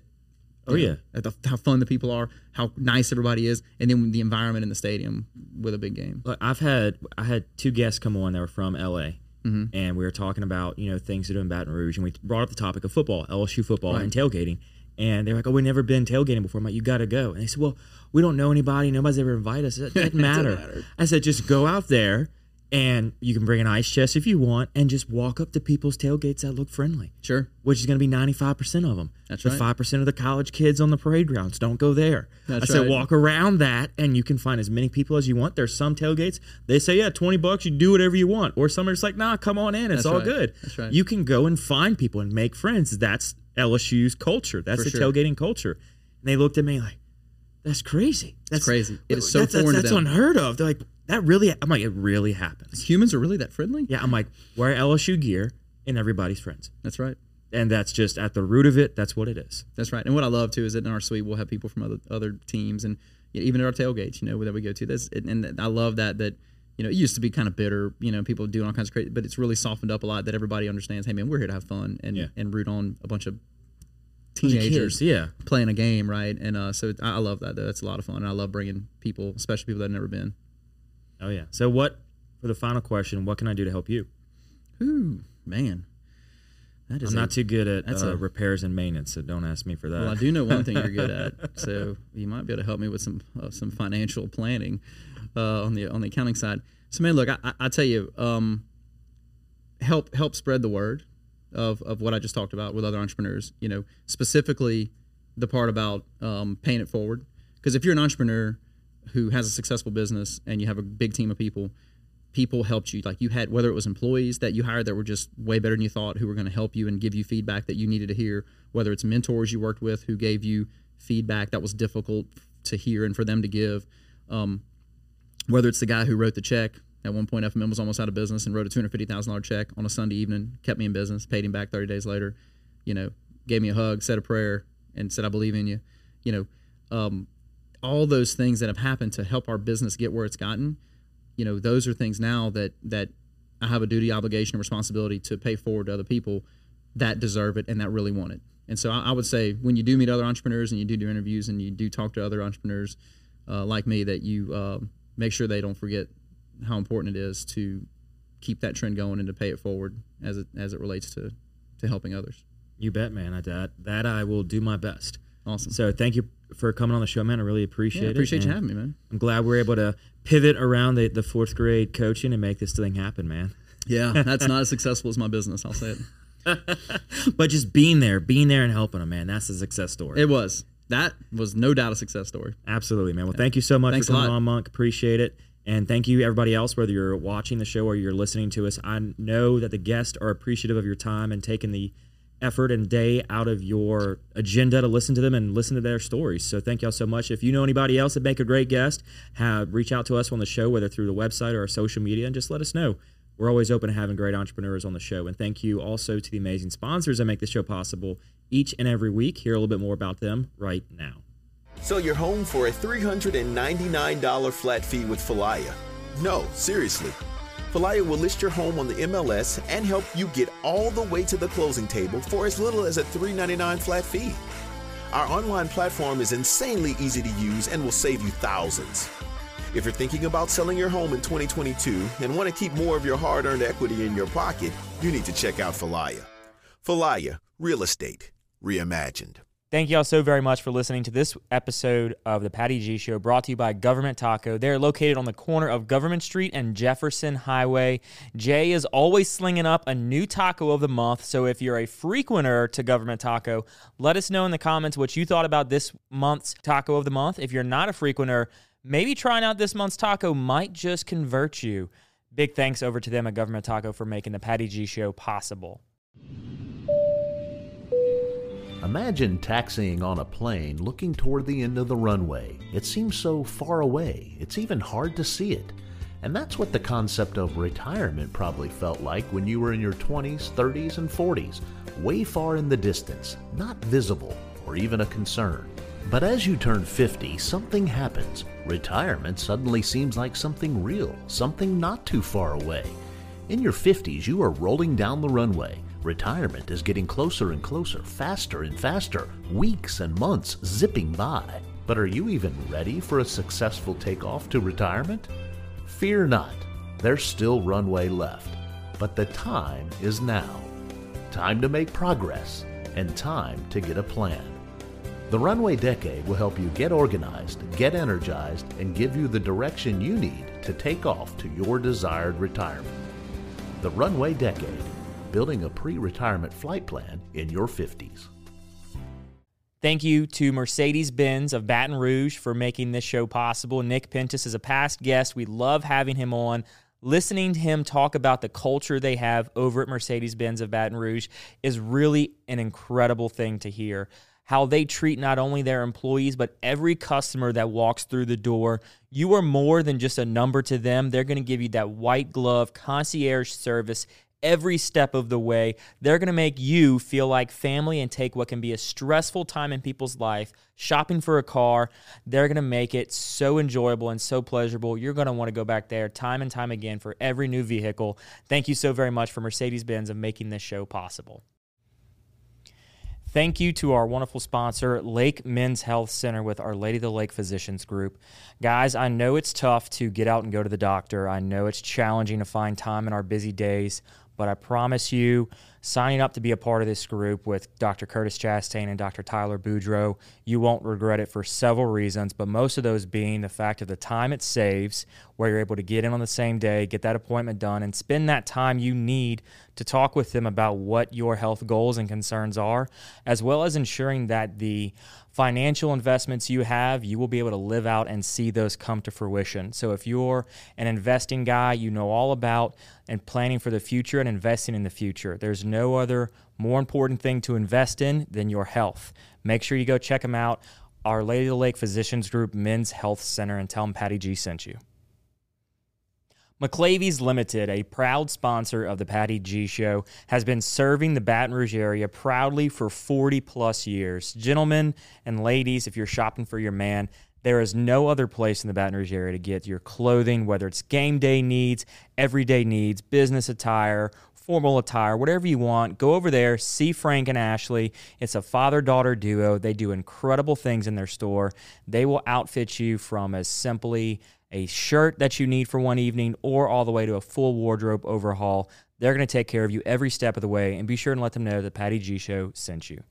Oh, yeah. at the, how fun the people are, how nice everybody is, and then the environment in the stadium with a big game. I've had I had two guests come on that were from LA, Mm-hmm. and we were talking about you know things to do in Baton Rouge, and we brought up the topic of football, LSU football, and tailgating. And they're like, "Oh, we've never been tailgating before." I'm like, "You got to go." And they said, "Well, we don't know anybody. Nobody's ever invited us. It doesn't matter." matter. I said, "Just go out there, and you can bring an ice chest if you want, and just walk up to people's tailgates that look friendly." Sure, which is going to be 95% of them. That's the right. 5% of the college kids on the parade grounds don't go there. That's I said right. walk around that and you can find as many people as you want. There's some tailgates, they say, yeah, 20 bucks, you do whatever you want. Or some are just like, nah, come on in, it's That's all right. good. That's right. You can go and find people and make friends. That's LSU's culture. That's For the sure. tailgating culture. And they looked at me like, that's crazy. That's crazy. It is so that's, foreign that's, that's unheard of. They're like, that really, I'm like, it really happens. humans are really that friendly. Yeah, I'm like, wear LSU gear and everybody's friends. That's right. And that's just at the root of it, that's what it is. That's right. And what I love too is that in our suite we'll have people from other other teams and even at our tailgates, you know, that we go to. This and, I love that that you know it used to be kind of bitter, you know, people doing all kinds of crazy, but it's really softened up a lot. That everybody understands. Hey, man, we're here to have fun and Yeah. and root on a bunch of teenagers kids, yeah. playing a game, right? And uh, so I, I love that. That's a lot of fun. And I love bringing people, especially people that have never been. Oh yeah. So what for the final question, what can I do to help you? Ooh, man, that is I'm a- not too good at that's uh, a- repairs and maintenance, so don't ask me for that. Well, I do know one thing you're good at, so you might be able to help me with some uh, some financial planning uh, on the on the accounting side. So, man, look, I, I, I tell you, um, help help spread the word of of what I just talked about with other entrepreneurs. You know, specifically the part about um, paying it forward. Because if you're an entrepreneur who has a successful business and you have a big team of people, people helped you. Like you had, whether it was employees that you hired that were just way better than you thought, who were going to help you and give you feedback that you needed to hear, whether it's mentors you worked with who gave you feedback that was difficult to hear and for them to give, um, whether it's the guy who wrote the check. At one point, FMM was almost out of business and wrote a two hundred fifty thousand dollar check on a Sunday evening, kept me in business, paid him back thirty days later. You know, gave me a hug, said a prayer, and said, "I believe in you." You know, um, all those things that have happened to help our business get where it's gotten you know those are things now that that i have a duty obligation and responsibility to pay forward to other people that deserve it and that really want it and so i, I would say when you do meet other entrepreneurs and you do do interviews and you do talk to other entrepreneurs uh, like me that you uh, make sure they don't forget how important it is to keep that trend going and to pay it forward as it as it relates to to helping others you bet, man. I that that I will do my best. Awesome So thank you for coming on the show, man. I really appreciate yeah, it. appreciate you having me man I'm glad we're able to pivot around the, the fourth grade coaching and make this thing happen, man. yeah that's not as successful as my business i'll say it But just being there, being there and helping them, man, that's a success story. it was that was no doubt a success story Absolutely, man. Well, thank you so much Thanks for coming on, Monk. Appreciate it. And thank you, everybody else, whether you're watching the show or you're listening to us. I know that the guests are appreciative of your time and taking the effort and day out of your agenda to listen to them and listen to their stories. So thank y'all so much. If you know anybody else that make a great guest, have reach out to us on the show, whether through the website or our social media, and just let us know. We're always open to having great entrepreneurs on the show. And thank you also to the amazing sponsors that make the show possible each and every week. Hear a little bit more about them right now. Sell your home for a $399 flat fee with Falaya. No, seriously. Falaya will list your home on the MLS and help you get all the way to the closing table for as little as a 399 flat fee. Our online platform is insanely easy to use and will save you thousands. If you're thinking about selling your home in 2022 and want to keep more of your hard earned equity in your pocket, you need to check out Falaya. Falaya, real estate reimagined. Thank you all so very much for listening to this episode of the Patty G Show brought to you by Government Taco. They're located on the corner of Government Street and Jefferson Highway. Jay is always slinging up a new taco of the month. So if you're a frequenter to Government Taco, let us know in the comments what you thought about this month's taco of the month. If you're not a frequenter, maybe trying out this month's taco might just convert you. Big thanks over to them at Government Taco for making the Patty G Show possible. Imagine taxiing on a plane looking toward the end of the runway. It seems so far away, it's even hard to see it. And that's what the concept of retirement probably felt like when you were in your 20s, 30s, and 40s, way far in the distance, not visible or even a concern. But as you turn 50, something happens. Retirement suddenly seems like something real, something not too far away. In your 50s, you are rolling down the runway. Retirement is getting closer and closer, faster and faster, weeks and months zipping by. But are you even ready for a successful takeoff to retirement? Fear not, there's still runway left. But the time is now. Time to make progress and time to get a plan. The Runway Decade will help you get organized, get energized, and give you the direction you need to take off to your desired retirement. The Runway Decade building a pre retirement flight plan in your 50s. Thank you to Mercedes Benz of Baton Rouge for making this show possible. Nick Pentis is a past guest. We love having him on. Listening to him talk about the culture they have over at Mercedes Benz of Baton Rouge is really an incredible thing to hear. How they treat not only their employees, but every customer that walks through the door. You are more than just a number to them. They're going to give you that white glove concierge service every step of the way. They're going to make you feel like family and take what can be a stressful time in people's life, shopping for a car. They're going to make it so enjoyable and so pleasurable. You're going to want to go back there time and time again for every new vehicle. Thank you so very much for Mercedes Benz of making this show possible. Thank you to our wonderful sponsor, Lake Men's Health Center with Our Lady of the Lake Physicians Group. Guys, I know it's tough to get out and go to the doctor. I know it's challenging to find time in our busy days. But I promise you, signing up to be a part of this group with Dr. Curtis Chastain and Dr. Tyler Boudreau, you won't regret it for several reasons, but most of those being the fact of the time it saves, where you're able to get in on the same day, get that appointment done, and spend that time you need to talk with them about what your health goals and concerns are, as well as ensuring that the financial investments you have, you will be able to live out and see those come to fruition. So if you're an investing guy, you know all about and planning for the future and investing in the future. There's no other more important thing to invest in than your health. Make sure you go check them out. Our Lady of the Lake Physicians Group Men's Health Center and tell them Patty G sent you. McLavy's Limited, a proud sponsor of the Patty G Show, has been serving the Baton Rouge area proudly for 40 plus years. Gentlemen and ladies, if you're shopping for your man, there is no other place in the Baton Rouge area to get your clothing, whether it's game day needs, everyday needs, business attire, formal attire, whatever you want. Go over there, see Frank and Ashley. It's a father daughter duo. They do incredible things in their store. They will outfit you from as simply a shirt that you need for one evening, or all the way to a full wardrobe overhaul. They're going to take care of you every step of the way, and be sure and let them know that Patty G Show sent you.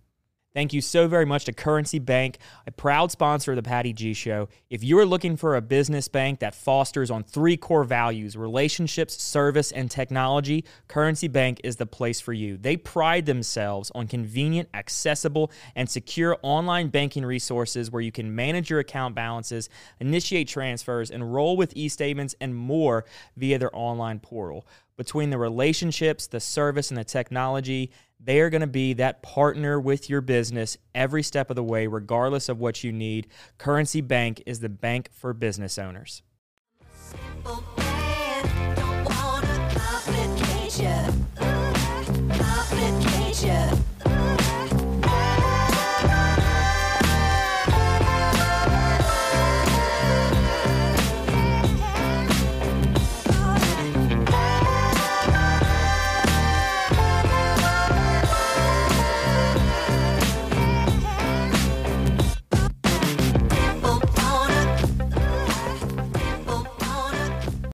Thank you so very much to Currency Bank, a proud sponsor of the Patty G Show. If you are looking for a business bank that fosters on three core values relationships, service, and technology, Currency Bank is the place for you. They pride themselves on convenient, accessible, and secure online banking resources where you can manage your account balances, initiate transfers, enroll with e statements, and more via their online portal. Between the relationships, the service, and the technology, They are going to be that partner with your business every step of the way, regardless of what you need. Currency Bank is the bank for business owners.